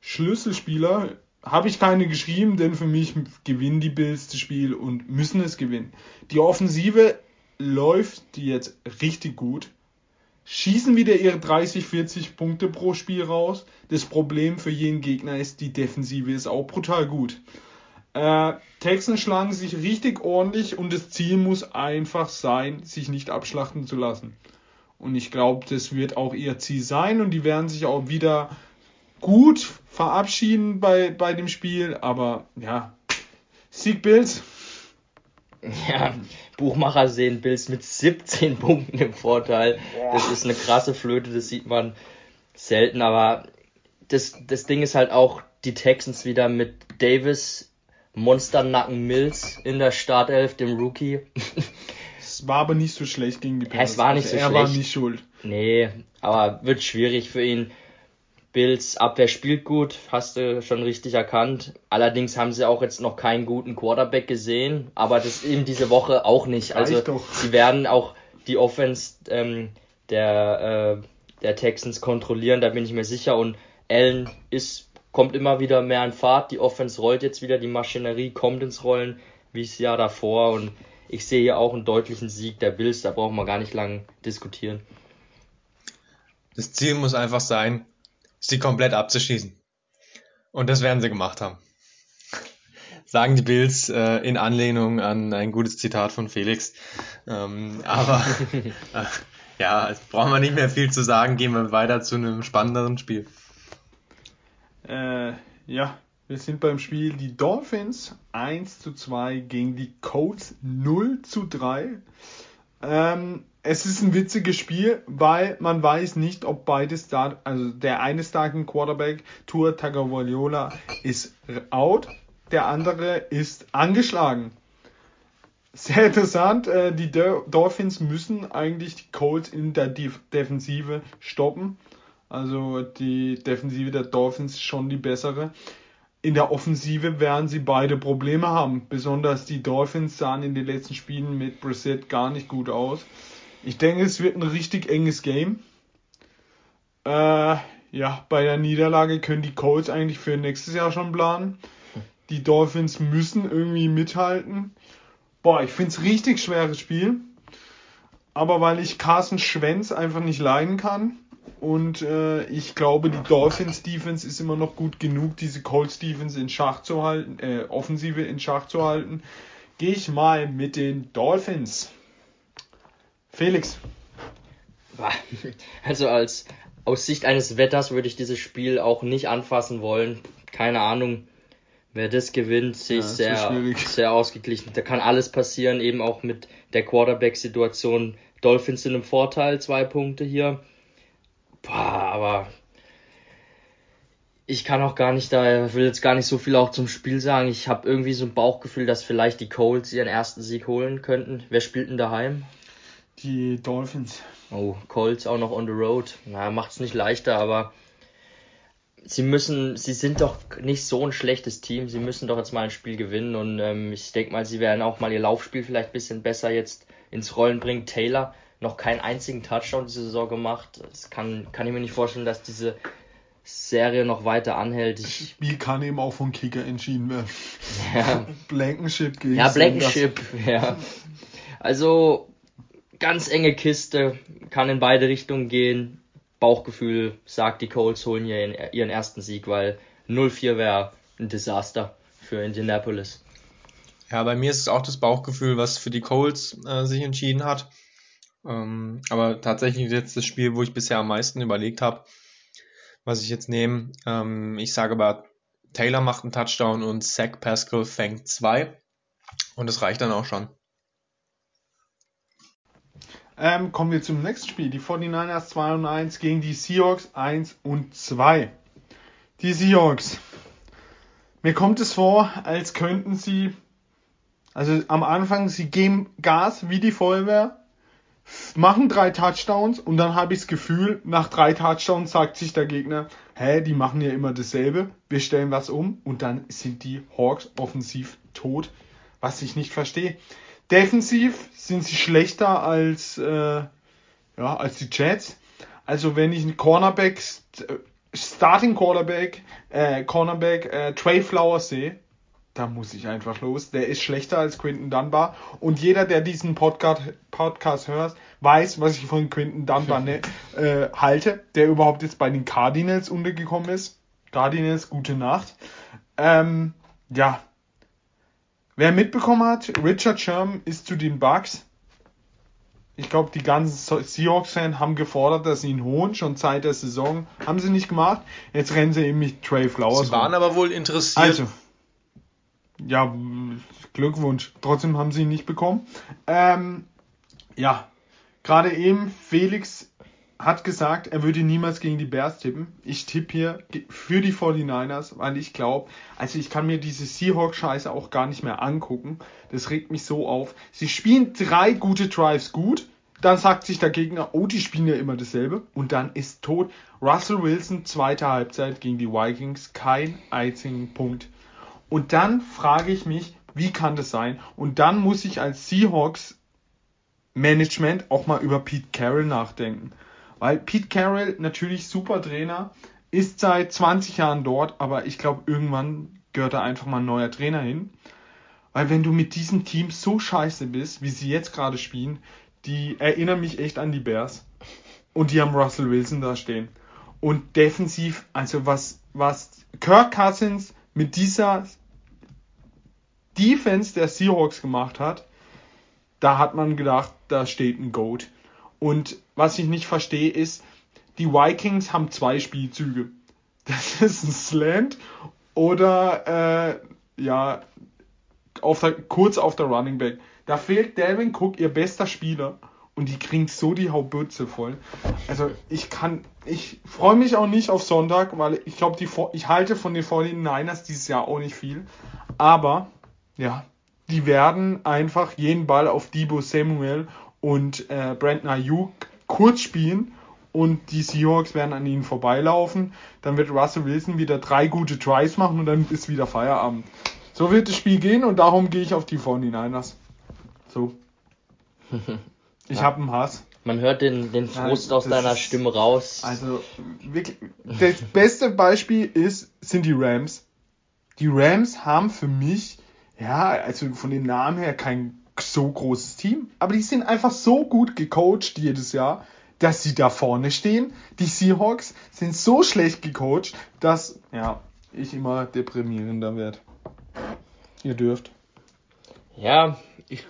Schlüsselspieler habe ich keine geschrieben, denn für mich gewinnen die Bills das Spiel und müssen es gewinnen. Die Offensive läuft jetzt richtig gut. Schießen wieder ihre 30, 40 Punkte pro Spiel raus. Das Problem für jeden Gegner ist, die Defensive ist auch brutal gut. Äh, Texans schlagen sich richtig ordentlich und das Ziel muss einfach sein, sich nicht abschlachten zu lassen. Und ich glaube, das wird auch ihr Ziel sein und die werden sich auch wieder gut verabschieden bei, bei dem Spiel. Aber ja, Sieg Bills. Ja, Buchmacher sehen Bills mit 17 *laughs* Punkten im Vorteil. Das ist eine krasse Flöte, das sieht man selten. Aber das, das Ding ist halt auch, die Texans wieder mit Davis Monsternacken Mills in der Startelf, dem Rookie. *laughs* Es war aber nicht so schlecht gegen die Bears. Es war nicht also so er schlecht. Er war nicht schuld. Nee, aber wird schwierig für ihn. Bills Abwehr spielt gut, hast du schon richtig erkannt. Allerdings haben sie auch jetzt noch keinen guten Quarterback gesehen, aber das eben diese Woche auch nicht. Also sie werden auch die Offense ähm, der, äh, der Texans kontrollieren, da bin ich mir sicher. Und Allen ist kommt immer wieder mehr in Fahrt. Die Offense rollt jetzt wieder, die Maschinerie kommt ins Rollen, wie es Jahr davor. Und ich sehe hier auch einen deutlichen Sieg der Bills, da brauchen wir gar nicht lang diskutieren. Das Ziel muss einfach sein, sie komplett abzuschießen. Und das werden sie gemacht haben. Sagen die Bills äh, in Anlehnung an ein gutes Zitat von Felix. Ähm, aber *laughs* äh, ja, jetzt brauchen wir nicht mehr viel zu sagen. Gehen wir weiter zu einem spannenderen Spiel. Äh, ja, wir sind beim Spiel die Dolphins 1 zu 2 gegen die Colts 0 zu 3. Ähm, es ist ein witziges Spiel, weil man weiß nicht, ob beide Start, also der eine Starting Quarterback, Tour Tagovailoa, ist out, der andere ist angeschlagen. Sehr interessant, äh, die Dolphins müssen eigentlich die Colts in der Defensive stoppen. Also die Defensive der Dolphins schon die bessere. In der Offensive werden sie beide Probleme haben. Besonders die Dolphins sahen in den letzten Spielen mit Brissett gar nicht gut aus. Ich denke, es wird ein richtig enges Game. Äh, ja, bei der Niederlage können die Colts eigentlich für nächstes Jahr schon planen. Die Dolphins müssen irgendwie mithalten. Boah, ich finde es richtig schweres Spiel. Aber weil ich Carson Schwenz einfach nicht leiden kann, und äh, ich glaube, die Dolphins Defense ist immer noch gut genug, diese Colts Defense in Schach zu halten, äh, Offensive in Schach zu halten. Gehe ich mal mit den Dolphins. Felix. Also als aus Sicht eines Wetters würde ich dieses Spiel auch nicht anfassen wollen. Keine Ahnung, wer das gewinnt, sehe ich ja, sehr, sehr ausgeglichen. Da kann alles passieren, eben auch mit der Quarterback-Situation. Dolphins sind im Vorteil, zwei Punkte hier. Boah, aber ich kann auch gar nicht da, will jetzt gar nicht so viel auch zum Spiel sagen. Ich habe irgendwie so ein Bauchgefühl, dass vielleicht die Colts ihren ersten Sieg holen könnten. Wer spielt denn daheim? Die Dolphins. Oh, Colts auch noch on the road. Na, macht's nicht leichter, aber sie müssen, sie sind doch nicht so ein schlechtes Team. Sie müssen doch jetzt mal ein Spiel gewinnen und ähm, ich denke mal, sie werden auch mal ihr Laufspiel vielleicht ein bisschen besser jetzt ins Rollen bringen. Taylor noch keinen einzigen Touchdown diese Saison gemacht. Das kann, kann ich mir nicht vorstellen, dass diese Serie noch weiter anhält. Das Ich, Spiel kann eben auch vom Kicker entschieden werden. ja, *laughs* Blankenship gegen ja. Blankenship, ja. Also, ganz enge Kiste, kann in beide Richtungen gehen. Bauchgefühl sagt, die Colts holen ihren, ihren ersten Sieg, weil 0-4 wäre ein Desaster für Indianapolis. Ja, bei mir ist es auch das Bauchgefühl, was für die Colts äh, sich entschieden hat. Ähm, aber tatsächlich jetzt das Spiel, wo ich bisher am meisten überlegt habe, was ich jetzt nehme. Ähm, ich sage aber, Taylor macht einen Touchdown und Zach Pascal fängt zwei. Und das reicht dann auch schon. Ähm, kommen wir zum nächsten Spiel. Die 49ers 2 und 1 gegen die Seahawks 1 und 2. Die Seahawks. Mir kommt es vor, als könnten sie, also am Anfang, sie geben Gas wie die Feuerwehr, machen drei Touchdowns und dann habe ich das Gefühl, nach drei Touchdowns sagt sich der Gegner, hä, die machen ja immer dasselbe, wir stellen was um und dann sind die Hawks offensiv tot, was ich nicht verstehe. Defensiv sind sie schlechter als, äh, ja, als die Jets. Also wenn ich einen Cornerback, äh, Starting Quarterback, äh, Cornerback, äh, Trey Flowers sehe, da muss ich einfach los. Der ist schlechter als Quinton Dunbar. Und jeder, der diesen Podcast, Podcast hört, weiß, was ich von Quinton Dunbar ne, äh, halte, der überhaupt jetzt bei den Cardinals untergekommen ist. Cardinals, gute Nacht. Ähm, ja, Wer mitbekommen hat, Richard Sherman ist zu den Bucks. Ich glaube, die ganzen Seahawks-Fans haben gefordert, dass sie ihn holen, schon seit der Saison. Haben sie nicht gemacht. Jetzt rennen sie eben mit Trey Flowers. Sie waren rum. aber wohl interessiert. Also, ja, Glückwunsch. Trotzdem haben sie ihn nicht bekommen. Ähm, ja, gerade eben, Felix hat gesagt, er würde niemals gegen die Bears tippen. Ich tippe hier für die 49ers, weil ich glaube, also ich kann mir diese Seahawks-Scheiße auch gar nicht mehr angucken. Das regt mich so auf. Sie spielen drei gute Drives gut, dann sagt sich der Gegner, oh, die spielen ja immer dasselbe und dann ist tot. Russell Wilson, zweite Halbzeit gegen die Vikings, kein einzigen Punkt. Und dann frage ich mich, wie kann das sein? Und dann muss ich als Seahawks Management auch mal über Pete Carroll nachdenken. Weil Pete Carroll natürlich super Trainer, ist seit 20 Jahren dort, aber ich glaube, irgendwann gehört da einfach mal ein neuer Trainer hin. Weil wenn du mit diesem Team so scheiße bist, wie sie jetzt gerade spielen, die erinnern mich echt an die Bears. Und die haben Russell Wilson da stehen. Und defensiv, also was, was Kirk Cousins mit dieser Defense der Seahawks gemacht hat, da hat man gedacht, da steht ein Goat. Und was ich nicht verstehe ist, die Vikings haben zwei Spielzüge. *laughs* Das ist ein Slant oder äh, ja auf der, kurz auf der Running Back. Da fehlt Delvin Cook, ihr bester Spieler, und die kriegen so die Haubürze voll. Also ich kann, ich freue mich auch nicht auf Sonntag, weil ich glaube, die ich halte von den 49ers dieses Jahr auch nicht viel. Aber ja, die werden einfach jeden Ball auf Debo Samuel und äh, Brandon Ayuk kurz spielen und die Seahawks werden an ihnen vorbeilaufen. Dann wird Russell Wilson wieder drei gute Tries machen und dann ist wieder Feierabend. So wird das Spiel gehen und darum gehe ich auf die 49ers. So. *laughs* Ich Ja. habe einen Hass. Man hört den, den Frust Nein, aus deiner Stimme raus. Also wirklich, das beste Beispiel ist, sind die Rams. Die Rams haben für mich, ja, also von den Namen her kein so großes Team, aber die sind einfach so gut gecoacht jedes Jahr, dass sie da vorne stehen. Die Seahawks sind so schlecht gecoacht, dass, ja, ich immer deprimierender werde. Ihr dürft. Ja, ich,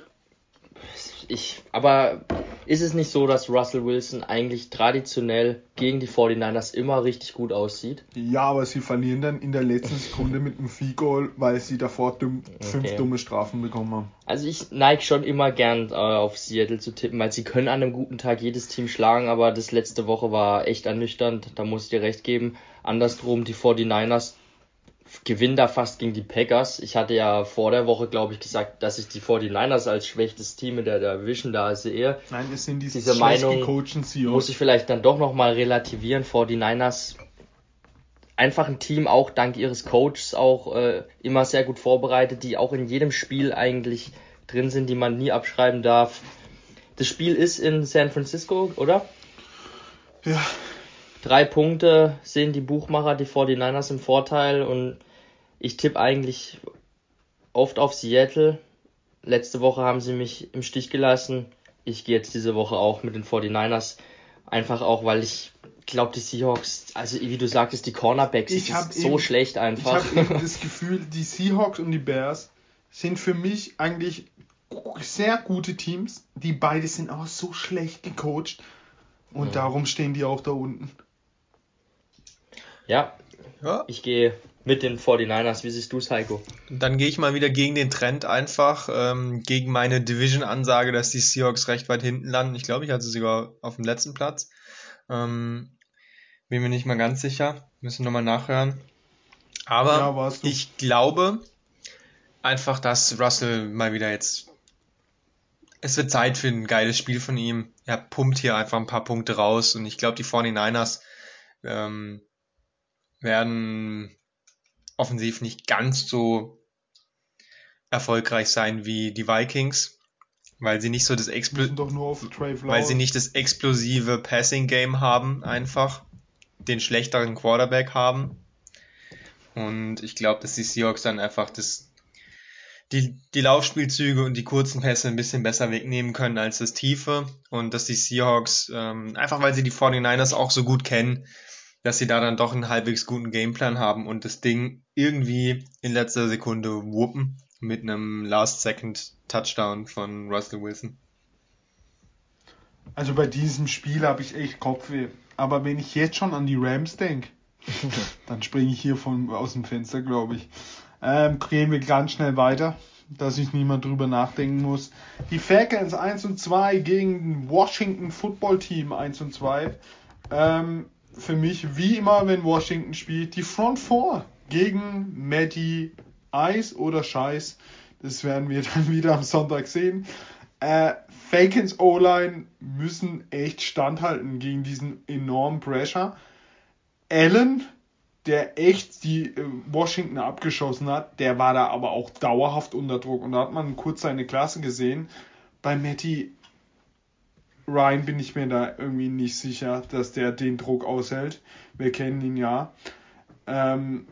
ich, aber ist es nicht so, dass Russell Wilson eigentlich traditionell gegen die 49ers immer richtig gut aussieht? Ja, aber sie verlieren dann in der letzten Sekunde mit einem Field Goal, weil sie davor dumm, fünf Okay. dumme Strafen bekommen haben. Also ich neige schon immer gern äh, auf Seattle zu tippen, weil sie können an einem guten Tag jedes Team schlagen, aber das letzte Woche war echt ernüchternd, da muss ich dir recht geben. Andersrum, die 49ers gewinnen da fast gegen die Packers. Ich hatte ja vor der Woche, glaube ich, gesagt, dass ich die 49ers als schwächstes Team in der Division da sehe. Nein, es sind diese, Diese Meinung. Muss ich vielleicht dann doch nochmal relativieren. 49ers einfach ein Team, auch dank ihres Coaches, auch äh, immer sehr gut vorbereitet, die auch in jedem Spiel eigentlich drin sind, die man nie abschreiben darf. Das Spiel ist in San Francisco, oder? Ja, Drei Punkte sehen die Buchmacher, die 49ers im Vorteil und ich tippe eigentlich oft auf Seattle. Letzte Woche haben sie mich im Stich gelassen. Ich gehe jetzt diese Woche auch mit den 49ers. Einfach auch, weil ich glaube, die Seahawks, also wie du sagtest, die Cornerbacks, Ich ist so eben- schlecht ich einfach. habe eben *laughs* das Gefühl, die Seahawks und die Bears sind für mich eigentlich sehr gute Teams. Die beide sind auch so schlecht gecoacht. Und darum stehen die auch da unten. ja, Ja, ich gehe mit den 49ers. Wie siehst du Heiko? Dann gehe ich mal wieder gegen den Trend einfach, ähm, gegen meine Division-Ansage, dass die Seahawks recht weit hinten landen. Ich glaube, ich hatte sie sogar auf dem letzten Platz. Ähm, bin mir nicht mal ganz sicher. Müssen nochmal nachhören. Aber Ja, ich glaube einfach, dass Russell mal wieder jetzt. Es wird Zeit für ein geiles Spiel von ihm. Er pumpt hier einfach ein paar Punkte raus und ich glaube, die 49ers ähm, werden offensiv nicht ganz so erfolgreich sein wie die Vikings, weil sie nicht so das Explo weil sie nicht das explosive Passing Game haben, einfach den schlechteren Quarterback haben. Und ich glaube, dass die Seahawks dann einfach das die, die Laufspielzüge und die kurzen Pässe ein bisschen besser wegnehmen können als das Tiefe und dass die Seahawks, ähm, einfach weil sie die 49ers auch so gut kennen, dass sie da dann doch einen halbwegs guten Gameplan haben und das Ding irgendwie in letzter Sekunde wuppen mit einem Last-Second-Touchdown von Russell Wilson. Also bei diesem Spiel habe ich echt Kopfweh. Aber wenn ich jetzt schon an die Rams denke, *laughs* dann springe ich hier von, aus dem Fenster, glaube ich. Ähm, gehen wir ganz schnell weiter, dass ich niemand drüber nachdenken muss. Die Falcons 1 und 2 gegen Washington Football Team 1 und 2. Ähm, für mich, wie immer, wenn Washington spielt, die Front 4 gegen Matty Eis oder Scheiß. Das werden wir *laughs* dann wieder am Sonntag sehen. Äh, Falcons O-Line müssen echt standhalten gegen diesen enormen Pressure. Allen, der echt die äh, Washington abgeschossen hat, der war da aber auch dauerhaft unter Druck. Und da hat man kurz seine Klasse gesehen. Bei Matty Ryan bin ich mir da irgendwie nicht sicher, dass der den Druck aushält. Wir kennen ihn ja. Ähm,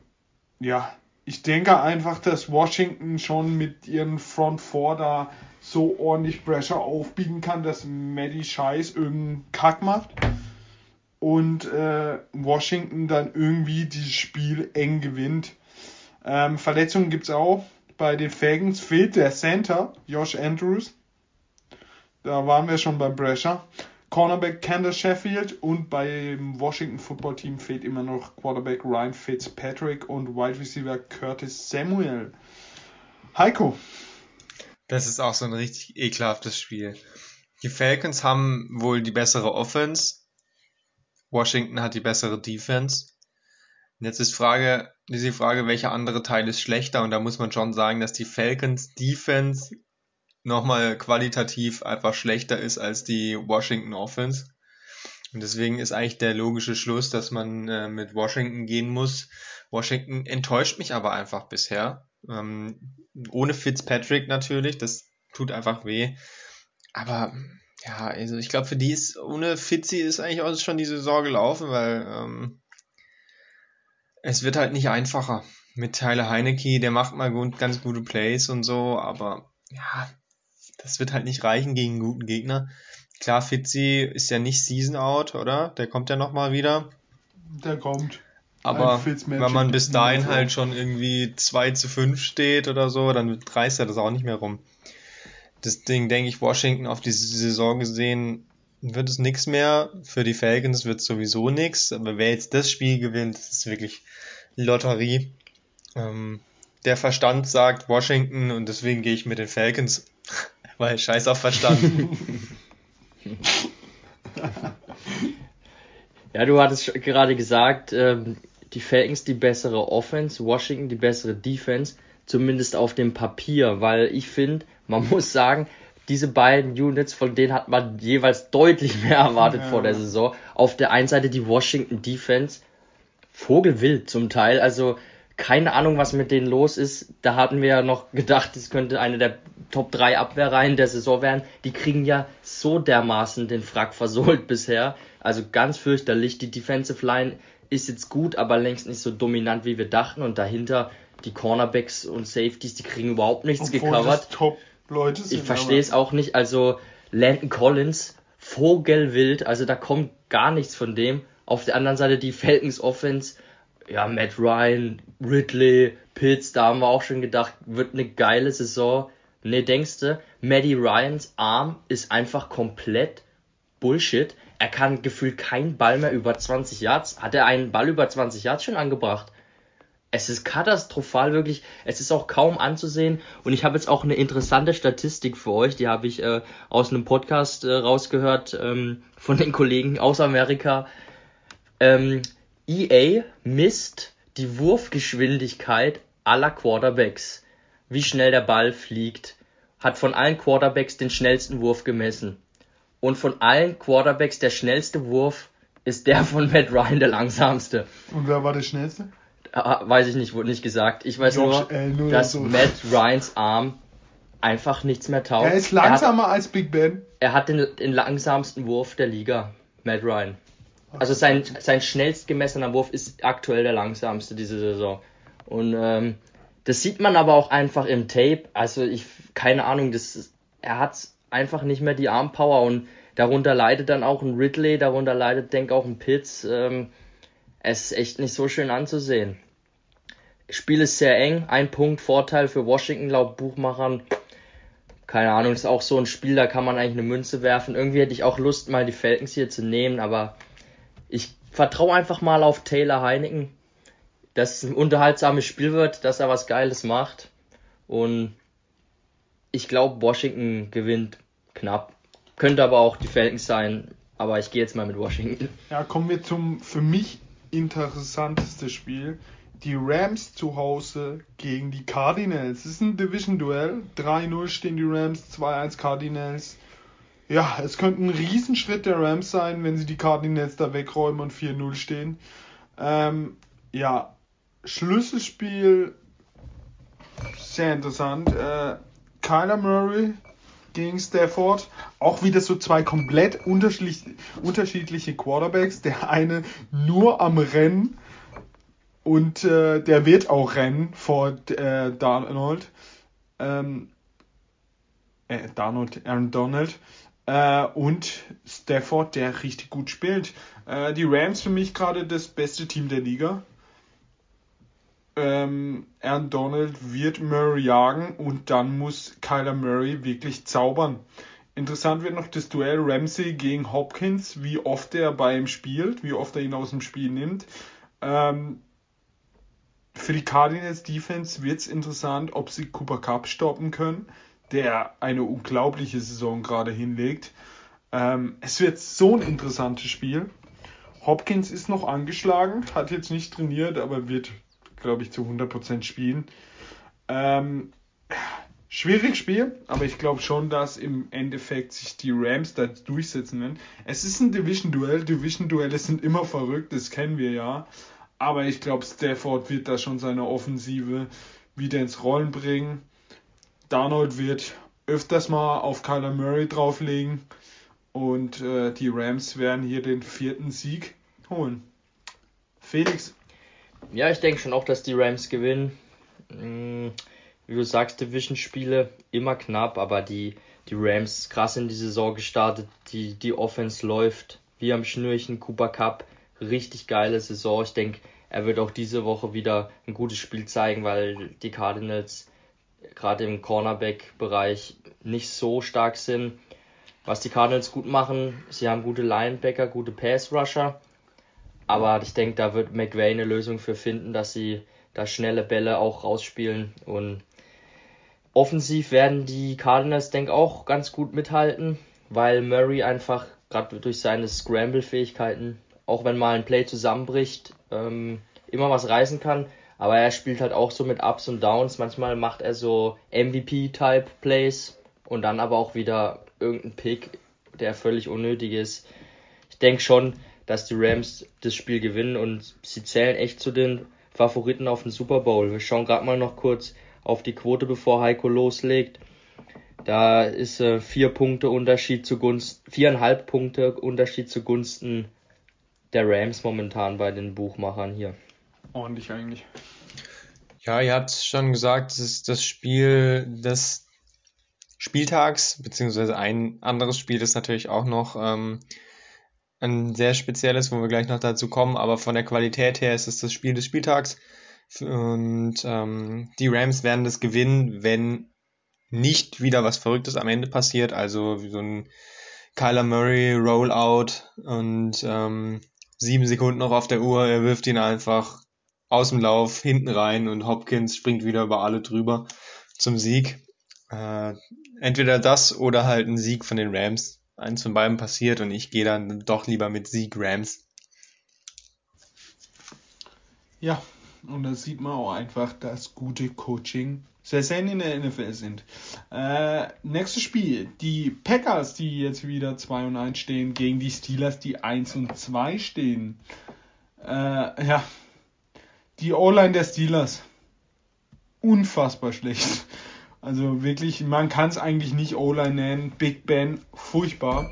ja, ich denke einfach, dass Washington schon mit ihren Front Four da so ordentlich Pressure aufbiegen kann, dass Maddie Scheiß irgendeinen Kack macht und äh, Washington dann irgendwie dieses Spiel eng gewinnt. Ähm, Verletzungen gibt's auch. Bei den Falcons fehlt der Center, Josh Andrews. Da waren wir schon beim Pressure. Cornerback Candace Sheffield und beim Washington Football Team fehlt immer noch Quarterback Ryan Fitzpatrick und Wide Receiver Curtis Samuel. Heiko, Das ist auch so ein richtig ekelhaftes Spiel. Die Falcons haben wohl die bessere Offense. Washington hat die bessere Defense. Und jetzt ist Frage, ist die Frage, welcher andere Teil ist schlechter? Und da muss man schon sagen, dass die Falcons Defense nochmal qualitativ einfach schlechter ist als die Washington Offense. Und deswegen ist eigentlich der logische Schluss, dass man äh, mit Washington gehen muss. Washington enttäuscht mich aber einfach bisher. Ähm, ohne Fitzpatrick natürlich, das tut einfach weh. Aber ja, also ich glaube, für die ist ohne Fitzi ist eigentlich auch schon die Saison gelaufen, weil ähm, es wird halt nicht einfacher. Mit Tyler Heinecke, der macht mal gut, ganz gute Plays und so, aber ja, das wird halt nicht reichen gegen einen guten Gegner. Klar, Fitzi ist ja nicht Season Out, oder? Der kommt ja nochmal wieder. der kommt. Aber wenn man bis dahin halt schon irgendwie 2 zu 5 steht oder so, dann reißt er das auch nicht mehr rum. Das Ding, denke ich, Washington auf diese Saison gesehen, wird es nix mehr. Für die Falcons wird sowieso nix. Aber wer jetzt das Spiel gewinnt, das ist wirklich Lotterie. Ähm, der Verstand sagt Washington und deswegen gehe ich mit den Falcons. Weil scheiß auf Verstand. *laughs* Ja, du hattest gerade gesagt, ähm, die Falcons die bessere Offense, Washington die bessere Defense, zumindest auf dem Papier, weil ich finde, man *laughs* muss sagen, diese beiden Units, von denen hat man jeweils deutlich mehr erwartet Ja. vor der Saison. Auf der einen Seite die Washington Defense, vogelwild zum Teil, also keine Ahnung, was mit denen los ist. Da hatten wir ja noch gedacht, es könnte eine der Top 3 Abwehrreihen der Saison werden. Die kriegen ja so dermaßen den Frack versohlt *laughs* bisher. Also ganz fürchterlich. Die Defensive Line ist jetzt gut, aber längst nicht so dominant, wie wir dachten. Und dahinter die Cornerbacks und Safeties, die kriegen überhaupt nichts Obwohl gecovert. das Top-Leute sind. Ich verstehe es auch nicht. Also Landon Collins, Vogelwild, also da kommt gar nichts von dem. Auf der anderen Seite die Falcons Offense, ja, Matt Ryan, Ridley, Pitts, da haben wir auch schon gedacht, wird eine geile Saison. Ne, denkste, Maddie Ryans Arm ist einfach komplett Bullshit. Er kann gefühlt keinen Ball mehr über 20 Yards. Hat er einen Ball über 20 Yards schon angebracht? Es ist katastrophal, wirklich. Es ist auch kaum anzusehen. Und ich habe jetzt auch eine interessante Statistik für euch. Die habe ich äh, aus einem Podcast äh, rausgehört ähm, von den Kollegen aus Amerika. Ähm, EA misst die Wurfgeschwindigkeit aller Quarterbacks. Wie schnell der Ball fliegt. Hat von allen Quarterbacks den schnellsten Wurf gemessen. Und von allen Quarterbacks der schnellste Wurf ist der von Matt Ryan der langsamste. Und wer war der Schnellste? Ah, weiß ich nicht, wurde nicht gesagt. Ich weiß Josh nur, Allen dass so. Matt Ryans Arm einfach nichts mehr taugt. Er ist langsamer als Big Ben. Er hat, er hat den, den langsamsten Wurf der Liga, Matt Ryan. Also sein, sein schnellst gemessener Wurf ist aktuell der langsamste diese Saison. Und ähm, das sieht man aber auch einfach im Tape. Also ich, keine Ahnung, das, er hat einfach nicht mehr die Armpower und darunter leidet dann auch ein Ridley, darunter leidet, denk auch ein Pitts. Ähm, es ist echt nicht so schön anzusehen. Spiel ist sehr eng, ein Punkt Vorteil für Washington laut Buchmachern. Keine Ahnung, ist auch so ein Spiel, da kann man eigentlich eine Münze werfen. Irgendwie hätte ich auch Lust, mal die Falcons hier zu nehmen, aber ich vertraue einfach mal auf Taylor Heineken, dass es ein unterhaltsames Spiel wird, dass er was Geiles macht. Und ich glaube, Washington gewinnt knapp. Könnte aber auch die Falcons sein, aber ich gehe jetzt mal mit Washington. Ja, kommen wir zum für mich interessanteste Spiel. Die Rams zu Hause gegen die Cardinals. Es ist ein Division-Duell. 3-0 stehen die Rams, 2-1 Cardinals. Ja, es könnte ein Riesenschritt der Rams sein, wenn sie die Cardinals da wegräumen und 4-0 stehen. Ähm, ja, Schlüsselspiel, sehr interessant. Äh, Kyler Murray gegen Stafford. Auch wieder so zwei komplett unterschiedlich, unterschiedliche Quarterbacks. Der eine nur am Rennen und äh, der wird auch rennen vor äh, Darnold. Ähm, äh, Darnold, Aaron Donald. Äh, und Stafford, der richtig gut spielt. Äh, die Rams für mich gerade das beste Team der Liga. Ähm, Aaron Donald wird Murray jagen und dann muss Kyler Murray wirklich zaubern. Interessant wird noch das Duell Ramsey gegen Hopkins, wie oft er bei ihm spielt, wie oft er ihn aus dem Spiel nimmt. Ähm, für die Cardinals Defense wird es interessant, ob sie Cooper Cup stoppen können, der eine unglaubliche Saison gerade hinlegt. Ähm, es wird so ein interessantes Spiel. Hopkins ist noch angeschlagen, hat jetzt nicht trainiert, aber wird, glaube ich, zu 100% spielen. Ähm, schwieriges Spiel, aber ich glaube schon, dass im Endeffekt sich die Rams da durchsetzen werden. Es ist ein Division-Duell. Division-Duelle sind immer verrückt, das kennen wir ja. Aber ich glaube, Stafford wird da schon seine Offensive wieder ins Rollen bringen. Darnold wird öfters mal auf Kyler Murray drauflegen. Und äh, die Rams werden hier den vierten Sieg holen. Felix. Ja, ich denke schon auch, dass die Rams gewinnen. Mm, Wie du sagst, Division-Spiele immer knapp, aber die, die Rams krass in die Saison gestartet. Die, die Offense läuft wie am Schnürchen. Cooper Cup, richtig geile Saison. Ich denke, er wird auch diese Woche wieder ein gutes Spiel zeigen, weil die Cardinals gerade im Cornerback-Bereich nicht so stark sind. Was die Cardinals gut machen, sie haben gute Linebacker, gute Pass-Rusher. Aber ich denke, da wird McVay eine Lösung für finden, dass sie da schnelle Bälle auch rausspielen. Und offensiv werden die Cardinals, denke auch ganz gut mithalten, weil Murray einfach, gerade durch seine Scramble-Fähigkeiten, auch wenn mal ein Play zusammenbricht, ähm, immer was reißen kann. Aber er spielt halt auch so mit Ups und Downs. Manchmal macht er so MVP-Type Plays und dann aber auch wieder irgendein Pick, der völlig unnötig ist. Ich denke schon, dass die Rams das Spiel gewinnen und sie zählen echt zu den Favoriten auf den Super Bowl. Wir schauen gerade mal noch kurz auf die Quote, bevor Heiko loslegt. Da ist äh, vier Punkte Unterschied zugunsten, viereinhalb Punkte Unterschied zugunsten der Rams momentan bei den Buchmachern hier. Ordentlich eigentlich. Ja, ihr habt schon gesagt, es ist das Spiel des Spieltags, beziehungsweise ein anderes Spiel ist natürlich auch noch ähm, ein sehr spezielles, wo wir gleich noch dazu kommen, aber von der Qualität her ist es das Spiel des Spieltags. Und ähm, die Rams werden das gewinnen, wenn nicht wieder was Verrücktes am Ende passiert, also so ein Kyler Murray Rollout und ähm, sieben Sekunden noch auf der Uhr, er wirft ihn einfach aus dem Lauf hinten rein und Hopkins springt wieder über alle drüber zum Sieg. Äh, entweder das oder halt ein Sieg von den Rams. Eins von beiden passiert und ich gehe dann doch lieber mit Sieg Rams. Ja, und da sieht man auch einfach, dass gute Coaching sehr selten in der NFL sind. Äh, nächstes Spiel. Die Packers, die jetzt wieder 2 und 1 stehen, gegen die Steelers, die 1 und 2 stehen. Äh, ja. Die O-Line der Steelers. Unfassbar schlecht. Also wirklich, man kann es eigentlich nicht O-Line nennen. Big Ben, furchtbar.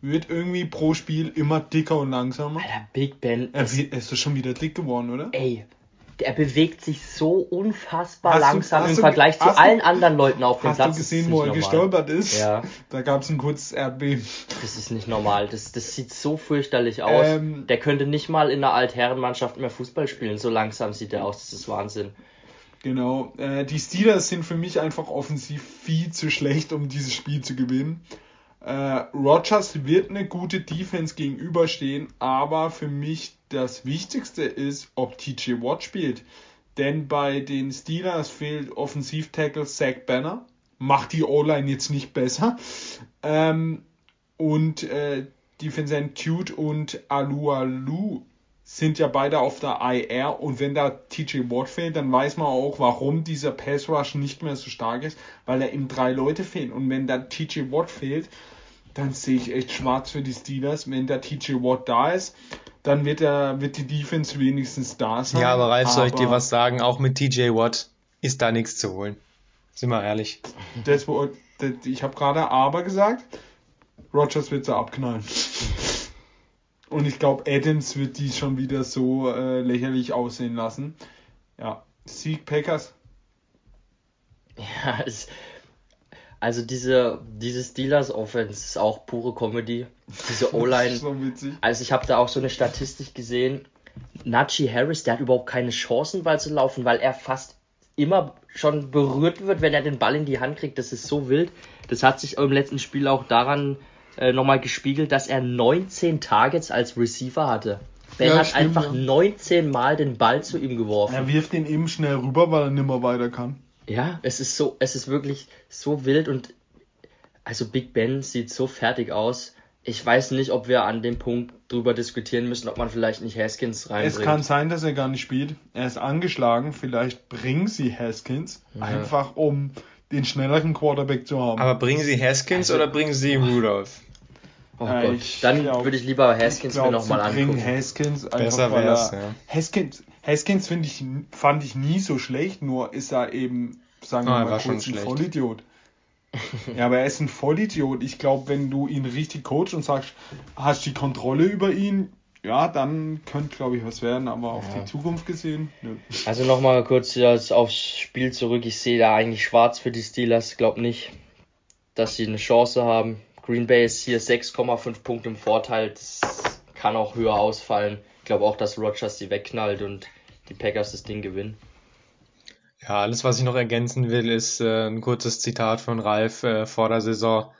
Wird irgendwie pro Spiel immer dicker und langsamer. Alter, Big Ben Er ist, er ist doch schon wieder dick geworden, oder? ey, der bewegt sich so unfassbar Hast du- langsam hast im du- Vergleich zu hast du- allen anderen Leuten auf dem Hast Platz. du Das ist gesehen, wo er normal. gestolpert ist? Ja, Da gab es ein kurzes Erdbeben. das ist nicht normal. Das, das sieht so fürchterlich aus. Ähm, der könnte nicht mal in einer Altherrenmannschaft mehr Fußball spielen. So langsam sieht er aus. Das ist Wahnsinn. Genau. Äh, die Steelers sind für mich einfach offensiv viel zu schlecht, um dieses Spiel zu gewinnen. Äh, Rogers wird eine gute Defense gegenüberstehen, aber für mich das Wichtigste ist, ob TJ Watt spielt. Denn bei den Steelers fehlt Offensiv-Tackle Zach Banner. Macht die O-Line jetzt nicht besser. Ähm, und äh, Defense End Cute und Alualu sind ja beide auf der IR und wenn da TJ Watt fehlt, dann weiß man auch, warum dieser Pass Rush nicht mehr so stark ist, weil da eben drei Leute fehlen. Und wenn da TJ Watt fehlt, dann sehe ich echt schwarz für die Steelers. Wenn da TJ Watt da ist, dann wird, er, wird die Defense wenigstens da sein. Ja, aber Ralf, soll ich dir Aber was sagen? Auch mit TJ Watt ist da nichts zu holen. Sind wir ehrlich. Das, ich habe gerade aber gesagt, Rogers wird sie abknallen. *laughs* Und ich glaube, Adams wird die schon wieder so äh, lächerlich aussehen lassen. Ja, Sieg Packers. *laughs* Ja, es, also diese, diese Steelers Offense ist auch pure Comedy. Diese *laughs* O-Line. so. Also ich habe da auch so eine Statistik gesehen. Najee Harris, der hat überhaupt keine Chancen, weil zu laufen, weil er fast immer schon berührt wird, wenn er den Ball in die Hand kriegt. Das ist so wild. Das hat sich im letzten Spiel auch daran äh, nochmal gespiegelt, dass er 19 Targets als Receiver hatte. Ben Ja, hat stimmt, einfach ja. 19 Mal den Ball zu ihm geworfen. Er wirft den eben schnell rüber, weil er nimmer weiter kann. Ja, es ist so, es ist wirklich so wild und also Big Ben sieht so fertig aus. Ich weiß nicht, ob wir an dem Punkt drüber diskutieren müssen, ob man vielleicht nicht Haskins reinbringt. Es kann sein, dass er gar nicht spielt. Er ist angeschlagen. Vielleicht bringen sie Haskins, einfach um den schnelleren Quarterback zu haben. Aber bringen sie Haskins Also- oder bringen sie Rudolph? oh Äh, Gott. ich Dann glaub- würde ich lieber Haskins ich glaub, mir nochmal sie bringen angucken. Haskins einfach, Besser wär's, ja. Haskins, Haskins finde ich, fand ich nie so schlecht, nur ist er eben, sagen Ah, wir er mal war schon kurz, ein schlecht. Vollidiot. *laughs* ja, aber er ist ein Vollidiot. Ich glaube, wenn du ihn richtig coachst und sagst, hast die Kontrolle über ihn, ja, dann könnte, glaube ich, was werden, aber auf Ja. die Zukunft gesehen, nö. Also nochmal kurz jetzt aufs Spiel zurück. Ich sehe da eigentlich schwarz für die Steelers. Glaub nicht, dass sie eine Chance haben. Green Bay ist hier 6,5 Punkte im Vorteil. Das kann auch höher ausfallen. Ich glaube auch, dass Rogers sie wegknallt und die Packers das Ding gewinnen. Ja, alles, was ich noch ergänzen will, ist äh, ein kurzes Zitat von Ralf äh, vor der Saison.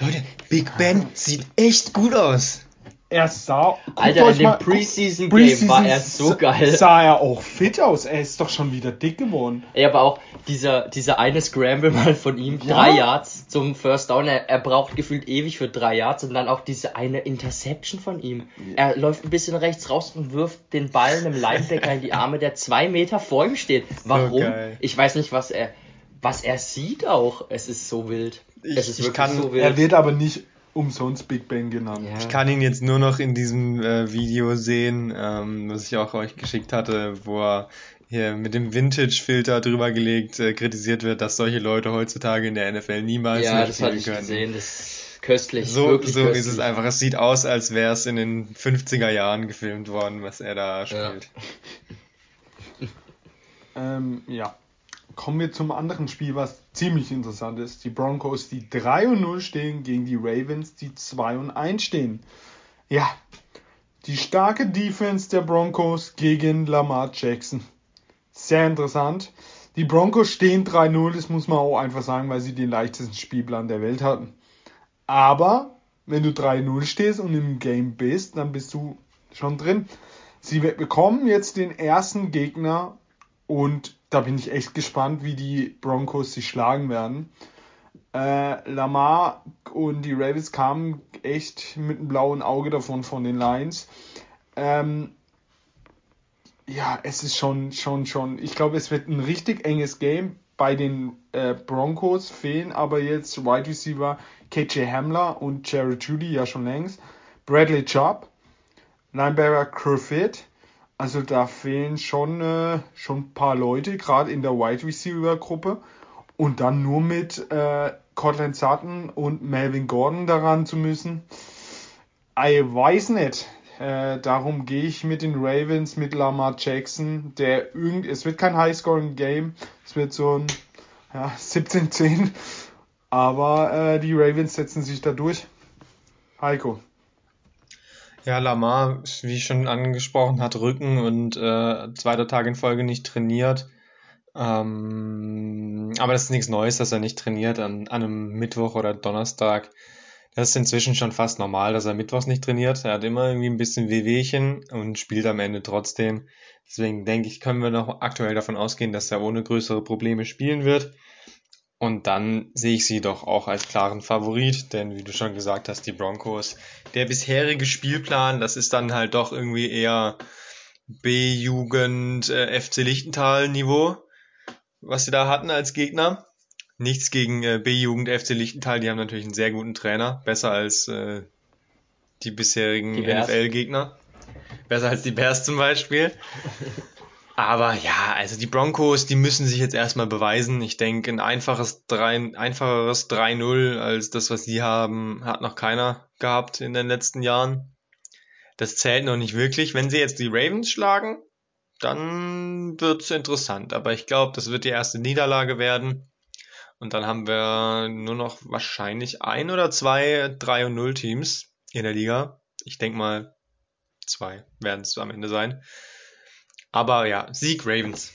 Leute, Big Ben sieht echt gut aus. Er sah. Alter, in dem mal- Preseason Preseason Game war er so geil. Sah er auch fit aus. Er ist doch schon wieder dick geworden. Ey, aber auch dieser, dieser eine Scramble mal von ihm, Ja. drei Yards zum First Down, er, er braucht gefühlt ewig für drei Yards und dann auch diese eine Interception von ihm. Er läuft ein bisschen rechts raus und wirft den Ball einem Linebacker in die Arme, der zwei Meter vor ihm steht. Warum? geil. ich weiß nicht, was er, was er sieht auch. Es ist so wild. Ich- es ist ich wirklich kann- so wild. Er wird aber nicht umsonst Big Ben genannt. ja. Ich kann ihn jetzt nur noch in diesem äh, Video sehen, ähm, was ich auch euch geschickt hatte, wo er hier mit dem Vintage-Filter drüber gelegt äh, kritisiert wird, dass solche Leute heutzutage in der NFL niemals ja, das hatte ich können. gesehen. Das ist köstlich. So, so köstlich. ist es einfach. Es sieht aus, als wäre es in den 50er Jahren gefilmt worden, was er da spielt. Ähm, ja. Kommen wir zum anderen Spiel, was ziemlich interessant ist. Die Broncos, die 3 und 0 stehen, gegen die Ravens, die 2 und 1 stehen. Ja. Die starke Defense der Broncos gegen Lamar Jackson. Sehr interessant. Die Broncos stehen 3-0, das muss man auch einfach sagen, weil sie den leichtesten Spielplan der Welt hatten. Aber wenn du 3-0 stehst und im Game bist, dann bist du schon drin. Sie bekommen jetzt den ersten Gegner und da bin ich echt gespannt, wie die Broncos sich schlagen werden. Äh, Lamar und die Ravens kamen echt mit einem blauen Auge davon von den Lions. Ähm, ja, es ist schon, schon, schon. Ich glaube, es wird ein richtig enges Game. Bei den äh, Broncos fehlen aber jetzt Wide Receiver KJ Hamler und Jared Judy ja schon längst. Bradley Chubb, Linebacker Crufit. Also da fehlen schon, äh, schon ein paar Leute, gerade in der Wide Receiver Gruppe. Und dann nur mit äh, Cortland Sutton und Melvin Gordon daran zu müssen. Ich weiß nicht. Äh, darum gehe ich mit den Ravens, mit Lamar Jackson, der irgend, es wird kein High-Scoring-Game, es wird so ein ja, *laughs* 17-10, aber äh, die Ravens setzen sich da durch. Heiko. Ja, Lamar, wie schon angesprochen, hat Rücken und äh, zweiter Tag in Folge nicht trainiert. Ähm, aber das ist nichts Neues, dass er nicht trainiert an, an einem Mittwoch oder Donnerstag. Das ist inzwischen schon fast normal, dass er Mittwochs nicht trainiert. Er hat immer irgendwie ein bisschen Wehwehchen und spielt am Ende trotzdem. Deswegen denke ich, können wir noch aktuell davon ausgehen, dass er ohne größere Probleme spielen wird. Und dann sehe ich sie doch auch als klaren Favorit, denn wie du schon gesagt hast, die Broncos, der bisherige Spielplan, das ist dann halt doch irgendwie eher B-Jugend äh, FC Lichtental Niveau, was sie da hatten als Gegner. Nichts gegen äh, B-Jugend FC Lichtental, die haben natürlich einen sehr guten Trainer, besser als äh, die bisherigen. NFL-Gegner. Besser als die Bears zum Beispiel. *laughs* Aber ja, also die Broncos, die müssen sich jetzt erstmal beweisen. Ich denke, ein einfaches 3, einfacheres 3-0 als das, was sie haben, hat noch keiner gehabt in den letzten Jahren. Das zählt noch nicht wirklich. Wenn sie jetzt die Ravens schlagen, dann wird's interessant. Aber ich glaube, das wird die erste Niederlage werden. Und dann haben wir nur noch wahrscheinlich ein oder zwei 3 und 0 Teams in der Liga. Ich denke mal, zwei werden es am Ende sein. Aber ja, Sieg Ravens.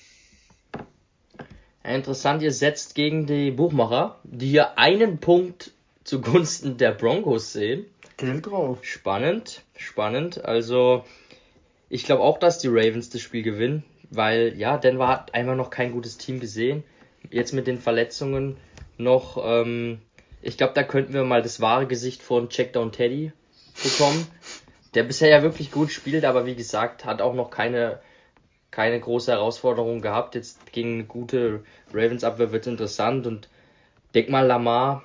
Interessant, ihr setzt gegen die Buchmacher, die hier einen Punkt zugunsten der Broncos sehen. Geld drauf. Spannend, spannend. Also, ich glaube auch, dass die Ravens das Spiel gewinnen, weil ja, Denver hat einfach noch kein gutes Team gesehen. Jetzt mit den Verletzungen noch, ähm, ich glaube, da könnten wir mal das wahre Gesicht von Checkdown Teddy bekommen, der bisher ja wirklich gut spielt, aber wie gesagt, hat auch noch keine, keine große Herausforderung gehabt. Jetzt gegen eine gute Ravens-Abwehr wird interessant und denk mal, Lamar,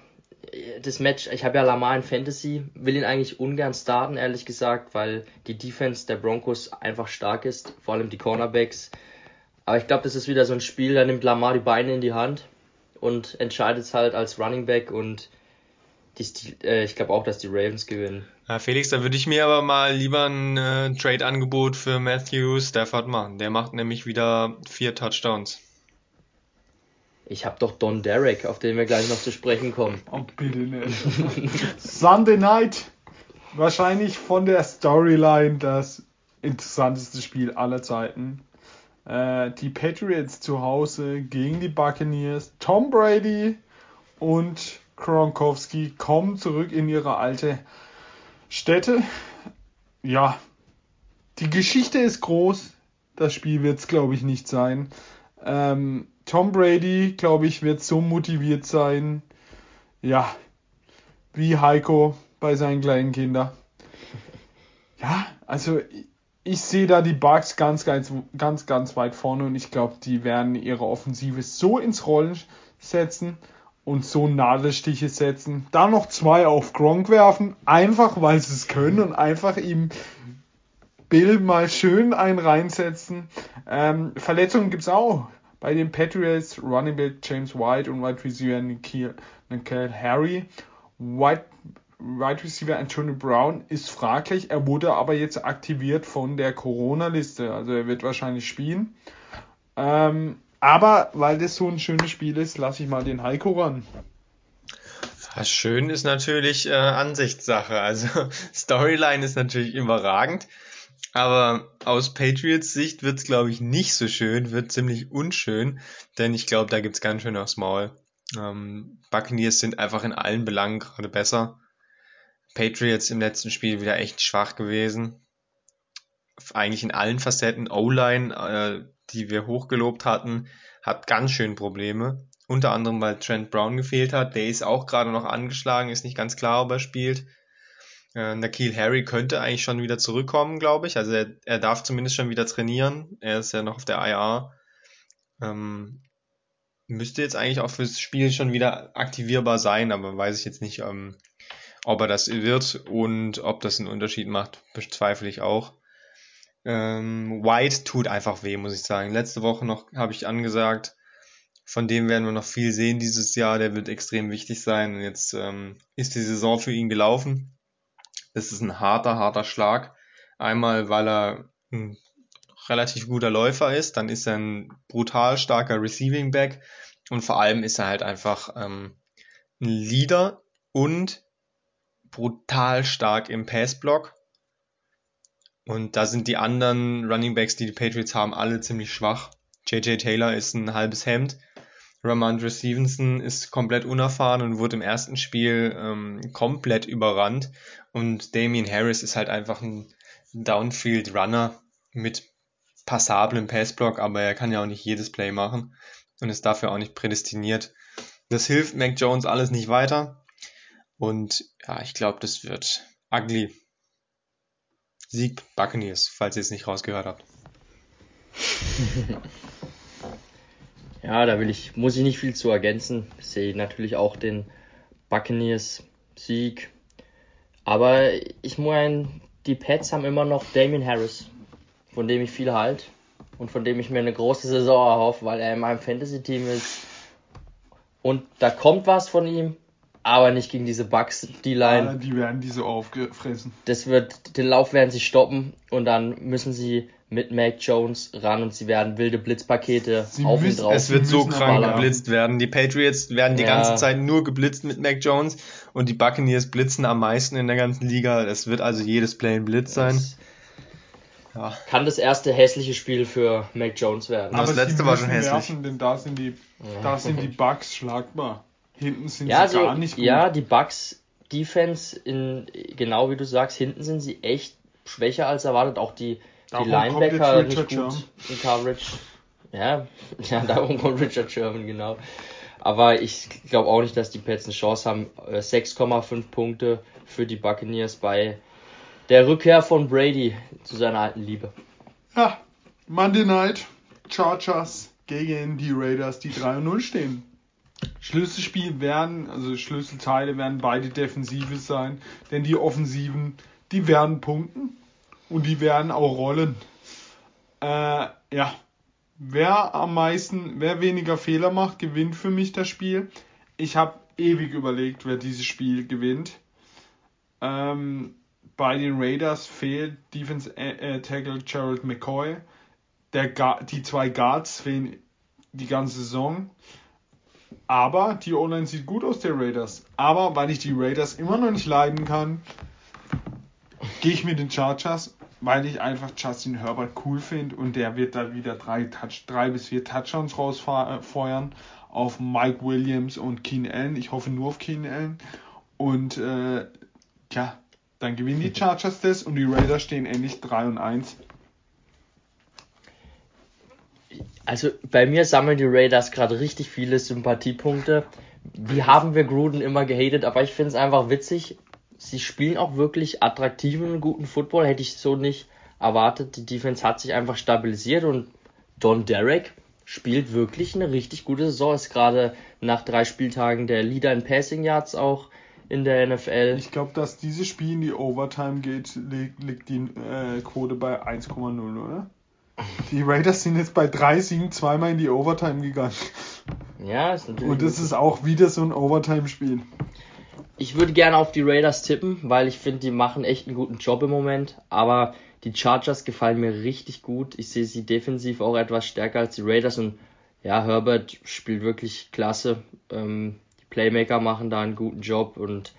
das Match, ich habe ja Lamar in Fantasy, will ihn eigentlich ungern starten, ehrlich gesagt, weil die Defense der Broncos einfach stark ist, vor allem die Cornerbacks. Aber ich glaube, das ist wieder so ein Spiel, da nimmt Lamar die Beine in die Hand und entscheidet es halt als Running Back und die, äh, ich glaube auch, dass die Ravens gewinnen. Ja, Felix, da würde ich mir aber mal lieber ein äh, Trade-Angebot für Matthew Stafford machen. Der macht nämlich wieder vier Touchdowns. Ich habe doch Don Derek, auf den wir gleich noch zu sprechen kommen. Oh, bitte nicht. Sunday Night. Wahrscheinlich von der Storyline das interessanteste Spiel aller Zeiten. Äh, die Patriots zu Hause gegen die Buccaneers. Tom Brady und Kronkowski kommen zurück in ihre alte Stätte. ja, die Geschichte ist groß. Das Spiel wird es, glaube ich, nicht sein. Ähm, Tom Brady, glaube ich, wird so motiviert sein. Ja, wie Heiko bei seinen kleinen Kindern. Ja, also ich sehe da die Bugs ganz, ganz, ganz, ganz weit vorne und ich glaube, die werden ihre Offensive so ins Rollen setzen und so Nadelstiche setzen. Da noch zwei auf Gronk werfen, einfach weil sie es können und einfach ihm Bill mal schön einen reinsetzen. Ähm, Verletzungen gibt's auch. Bei den Patriots Running Back James White und Wide Receiver Nikhil, Nikhil Harry. White Wide Receiver Antonio Brown ist fraglich. Er wurde aber jetzt aktiviert von der Corona-Liste. Also er wird wahrscheinlich spielen. Ähm, aber weil das so ein schönes Spiel ist, lasse ich mal den Heiko ran. Was schön ist natürlich äh, Ansichtssache. Also *laughs* Storyline ist natürlich überragend. Aber aus Patriots Sicht wird's glaube ich, nicht so schön, wird ziemlich unschön, denn ich glaube, da gibt's ganz schön aufs Maul. Ähm, Buccaneers sind einfach in allen Belangen gerade besser. Patriots im letzten Spiel wieder echt schwach gewesen. Eigentlich in allen Facetten. O-Line, äh, die wir hochgelobt hatten, hat ganz schön Probleme. Unter anderem, weil Trent Brown gefehlt hat. Der ist auch gerade noch angeschlagen, ist nicht ganz klar, ob er spielt. Äh, Nakil Harry könnte eigentlich schon wieder zurückkommen, glaube ich. Also er, er darf zumindest schon wieder trainieren. Er ist ja noch auf der IR. Ähm, müsste jetzt eigentlich auch fürs Spiel schon wieder aktivierbar sein, aber weiß ich jetzt nicht, ähm, ob er das wird und ob das einen Unterschied macht, bezweifle ich auch. Ähm, White tut einfach weh, muss ich sagen. Letzte Woche noch habe ich angesagt, von dem werden wir noch viel sehen dieses Jahr. Der wird extrem wichtig sein. Und jetzt ähm, ist die Saison für ihn gelaufen. Es ist ein harter, harter Schlag. Einmal, weil er ein relativ guter Läufer ist, dann ist er ein brutal starker Receiving Back und vor allem ist er halt einfach ähm, ein Leader und brutal stark im Passblock. Und da sind die anderen Running Backs, die die Patriots haben, alle ziemlich schwach. JJ Taylor ist ein halbes Hemd. Ramondre Stevenson ist komplett unerfahren und wurde im ersten Spiel ähm, komplett überrannt. Und Damien Harris ist halt einfach ein Downfield Runner mit passablem Passblock, aber er kann ja auch nicht jedes Play machen und ist dafür auch nicht prädestiniert. Das hilft Mac Jones alles nicht weiter. Und ja, ich glaube, das wird ugly. Sieg Buccaneers, falls ihr es nicht rausgehört habt. *laughs* ja, da will ich, muss ich nicht viel zu ergänzen. Ich sehe natürlich auch den Buccaneers Sieg. Aber ich meine, die Pets haben immer noch Damien Harris, von dem ich viel halt und von dem ich mir eine große Saison erhoffe, weil er in meinem Fantasy-Team ist. Und da kommt was von ihm, aber nicht gegen diese Bugs, die Line. Ah, die werden diese aufgefressen. Das wird, den Lauf werden sie stoppen und dann müssen sie mit Mac Jones ran und sie werden wilde Blitzpakete sie auf müssen, und drauf. Es wird so krank geblitzt werden. Die Patriots werden die ja. ganze Zeit nur geblitzt mit Mac Jones und die Buccaneers blitzen am meisten in der ganzen Liga. Es wird also jedes Play ein Blitz sein. Das ja. Kann das erste hässliche Spiel für Mac Jones werden. Aber das letzte war schon hässlich. Werfen, denn da sind die, da sind die Bugs schlagbar. Hinten sind ja, sie also, gar nicht gut. Ja, die Bugs Defense, in, genau wie du sagst, hinten sind sie echt schwächer als erwartet. Auch die, die Linebacker nicht gut Sherman. in Coverage. Ja, *laughs* ja, darum kommt Richard Sherman, genau. Aber ich glaube auch nicht, dass die Pets eine Chance haben. 6,5 äh, Punkte für die Buccaneers bei der Rückkehr von Brady zu seiner alten Liebe. Ja, Monday Night, Chargers gegen die Raiders, die 3-0 stehen. Schlüsselspiel werden, also Schlüsselteile werden beide Defensive sein, denn die Offensiven, die werden punkten und die werden auch rollen. Äh, ja, wer am meisten, wer weniger Fehler macht, gewinnt für mich das Spiel. Ich habe ewig überlegt, wer dieses Spiel gewinnt. Ähm, bei den Raiders fehlt Defense äh, Tackle Gerald McCoy. Der, die zwei Guards fehlen die ganze Saison. Aber die O-Line sieht gut aus der Raiders. Aber weil ich die Raiders immer noch nicht leiden kann, gehe ich mit den Chargers, weil ich einfach Justin Herbert cool finde und der wird da wieder drei, Touch, drei bis vier Touchdowns rausfeuern auf Mike Williams und Keen Allen. Ich hoffe nur auf Keen Allen. Und äh, ja, Dann gewinnen die Chargers das und die Raiders stehen endlich 3 und 1. Also bei mir sammeln die Raiders gerade richtig viele Sympathiepunkte. Die haben wir Gruden immer gehatet, aber ich finde es einfach witzig. Sie spielen auch wirklich attraktiven, guten Football. Hätte ich so nicht erwartet. Die Defense hat sich einfach stabilisiert und Don Derek spielt wirklich eine richtig gute Saison. Ist gerade nach drei Spieltagen der Leader in Passing Yards auch in der NFL. Ich glaube, dass dieses Spiel in die Overtime geht, liegt, liegt die äh, Quote bei 1,0, oder? Die Raiders sind jetzt bei drei Siegen zweimal in die Overtime gegangen. Ja, ist natürlich. Und das ist auch wieder so ein Overtime-Spiel. Ich würde gerne auf die Raiders tippen, weil ich finde, die machen echt einen guten Job im Moment. Aber die Chargers gefallen mir richtig gut. Ich sehe sie defensiv auch etwas stärker als die Raiders. Und ja, Herbert spielt wirklich klasse. Ähm, die Playmaker machen da einen guten Job. Und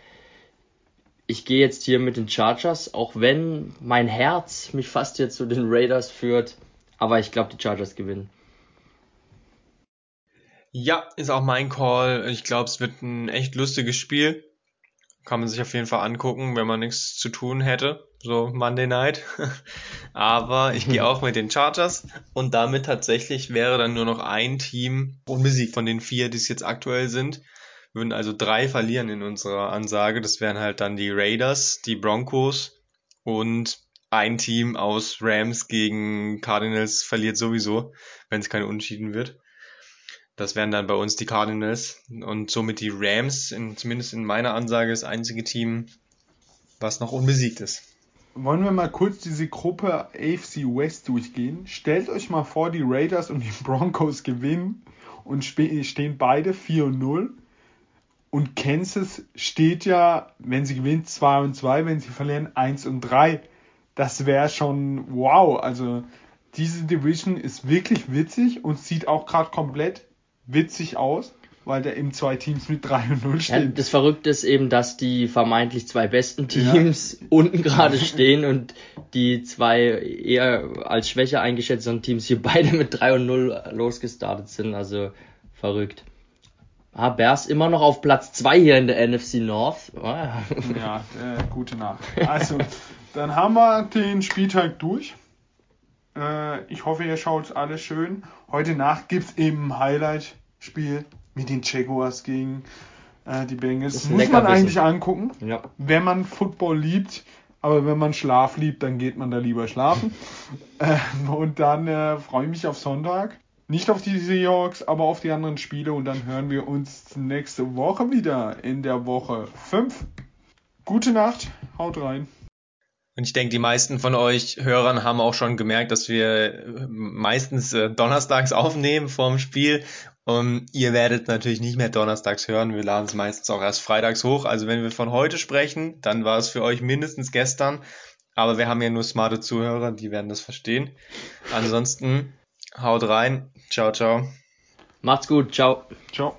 ich gehe jetzt hier mit den Chargers, auch wenn mein Herz mich fast jetzt zu den Raiders führt. Aber ich glaube, die Chargers gewinnen. Ja, ist auch mein Call. Ich glaube, es wird ein echt lustiges Spiel. Kann man sich auf jeden Fall angucken, wenn man nichts zu tun hätte. So Monday Night. *laughs* Aber ich gehe *laughs* auch mit den Chargers. Und damit tatsächlich wäre dann nur noch ein Team unbesiegt von den vier, die es jetzt aktuell sind. Wir würden also drei verlieren in unserer Ansage. Das wären halt dann die Raiders, die Broncos und ein Team aus Rams gegen Cardinals verliert sowieso, wenn es keine Unschieden wird. Das wären dann bei uns die Cardinals und somit die Rams, in, zumindest in meiner Ansage, das einzige Team, was noch unbesiegt ist. Wollen wir mal kurz diese Gruppe AFC West durchgehen? Stellt euch mal vor, die Raiders und die *laughs* Broncos gewinnen und stehen beide 4 und 0. Und Kansas steht ja, wenn sie gewinnt, 2 und 2, wenn sie verlieren, 1 und 3 das wäre schon wow. Also diese Division ist wirklich witzig und sieht auch gerade komplett witzig aus, weil da eben zwei Teams mit 3 und 0 stehen. Ja, das Verrückte ist eben, dass die vermeintlich zwei besten Teams ja. *laughs* unten gerade stehen und die zwei eher als schwächer eingeschätzten Teams hier *laughs* beide mit 3 und 0 losgestartet sind. Also verrückt. Ah, Bears immer noch auf Platz 2 hier in der NFC North. Ah. Ja, äh, gute Nacht. *laughs* Also, dann haben wir den Spieltag durch. Äh, ich hoffe, ihr schaut alles schön. Heute Nacht gibt es eben ein Highlight-Spiel mit den Jaguars gegen äh, die Bengals. Das muss man eigentlich angucken, ja. wenn man Football liebt. Aber wenn man Schlaf liebt, dann geht man da lieber schlafen. *laughs* Ähm, und dann äh, freue ich mich auf Sonntag. Nicht auf die Seahawks, aber auf die anderen Spiele und dann hören wir uns nächste Woche wieder in der Woche 5. Gute Nacht, haut rein. Und ich denke, die meisten von euch Hörern haben auch schon gemerkt, dass wir meistens äh, donnerstags aufnehmen vorm Spiel. Und ihr werdet natürlich nicht mehr donnerstags hören. Wir laden es meistens auch erst freitags hoch. Also wenn wir von heute sprechen, dann war es für euch mindestens gestern. Aber wir haben ja nur smarte Zuhörer, die werden das verstehen. Ansonsten Haut rein. Ciao, ciao. Macht's gut. Ciao. Ciao.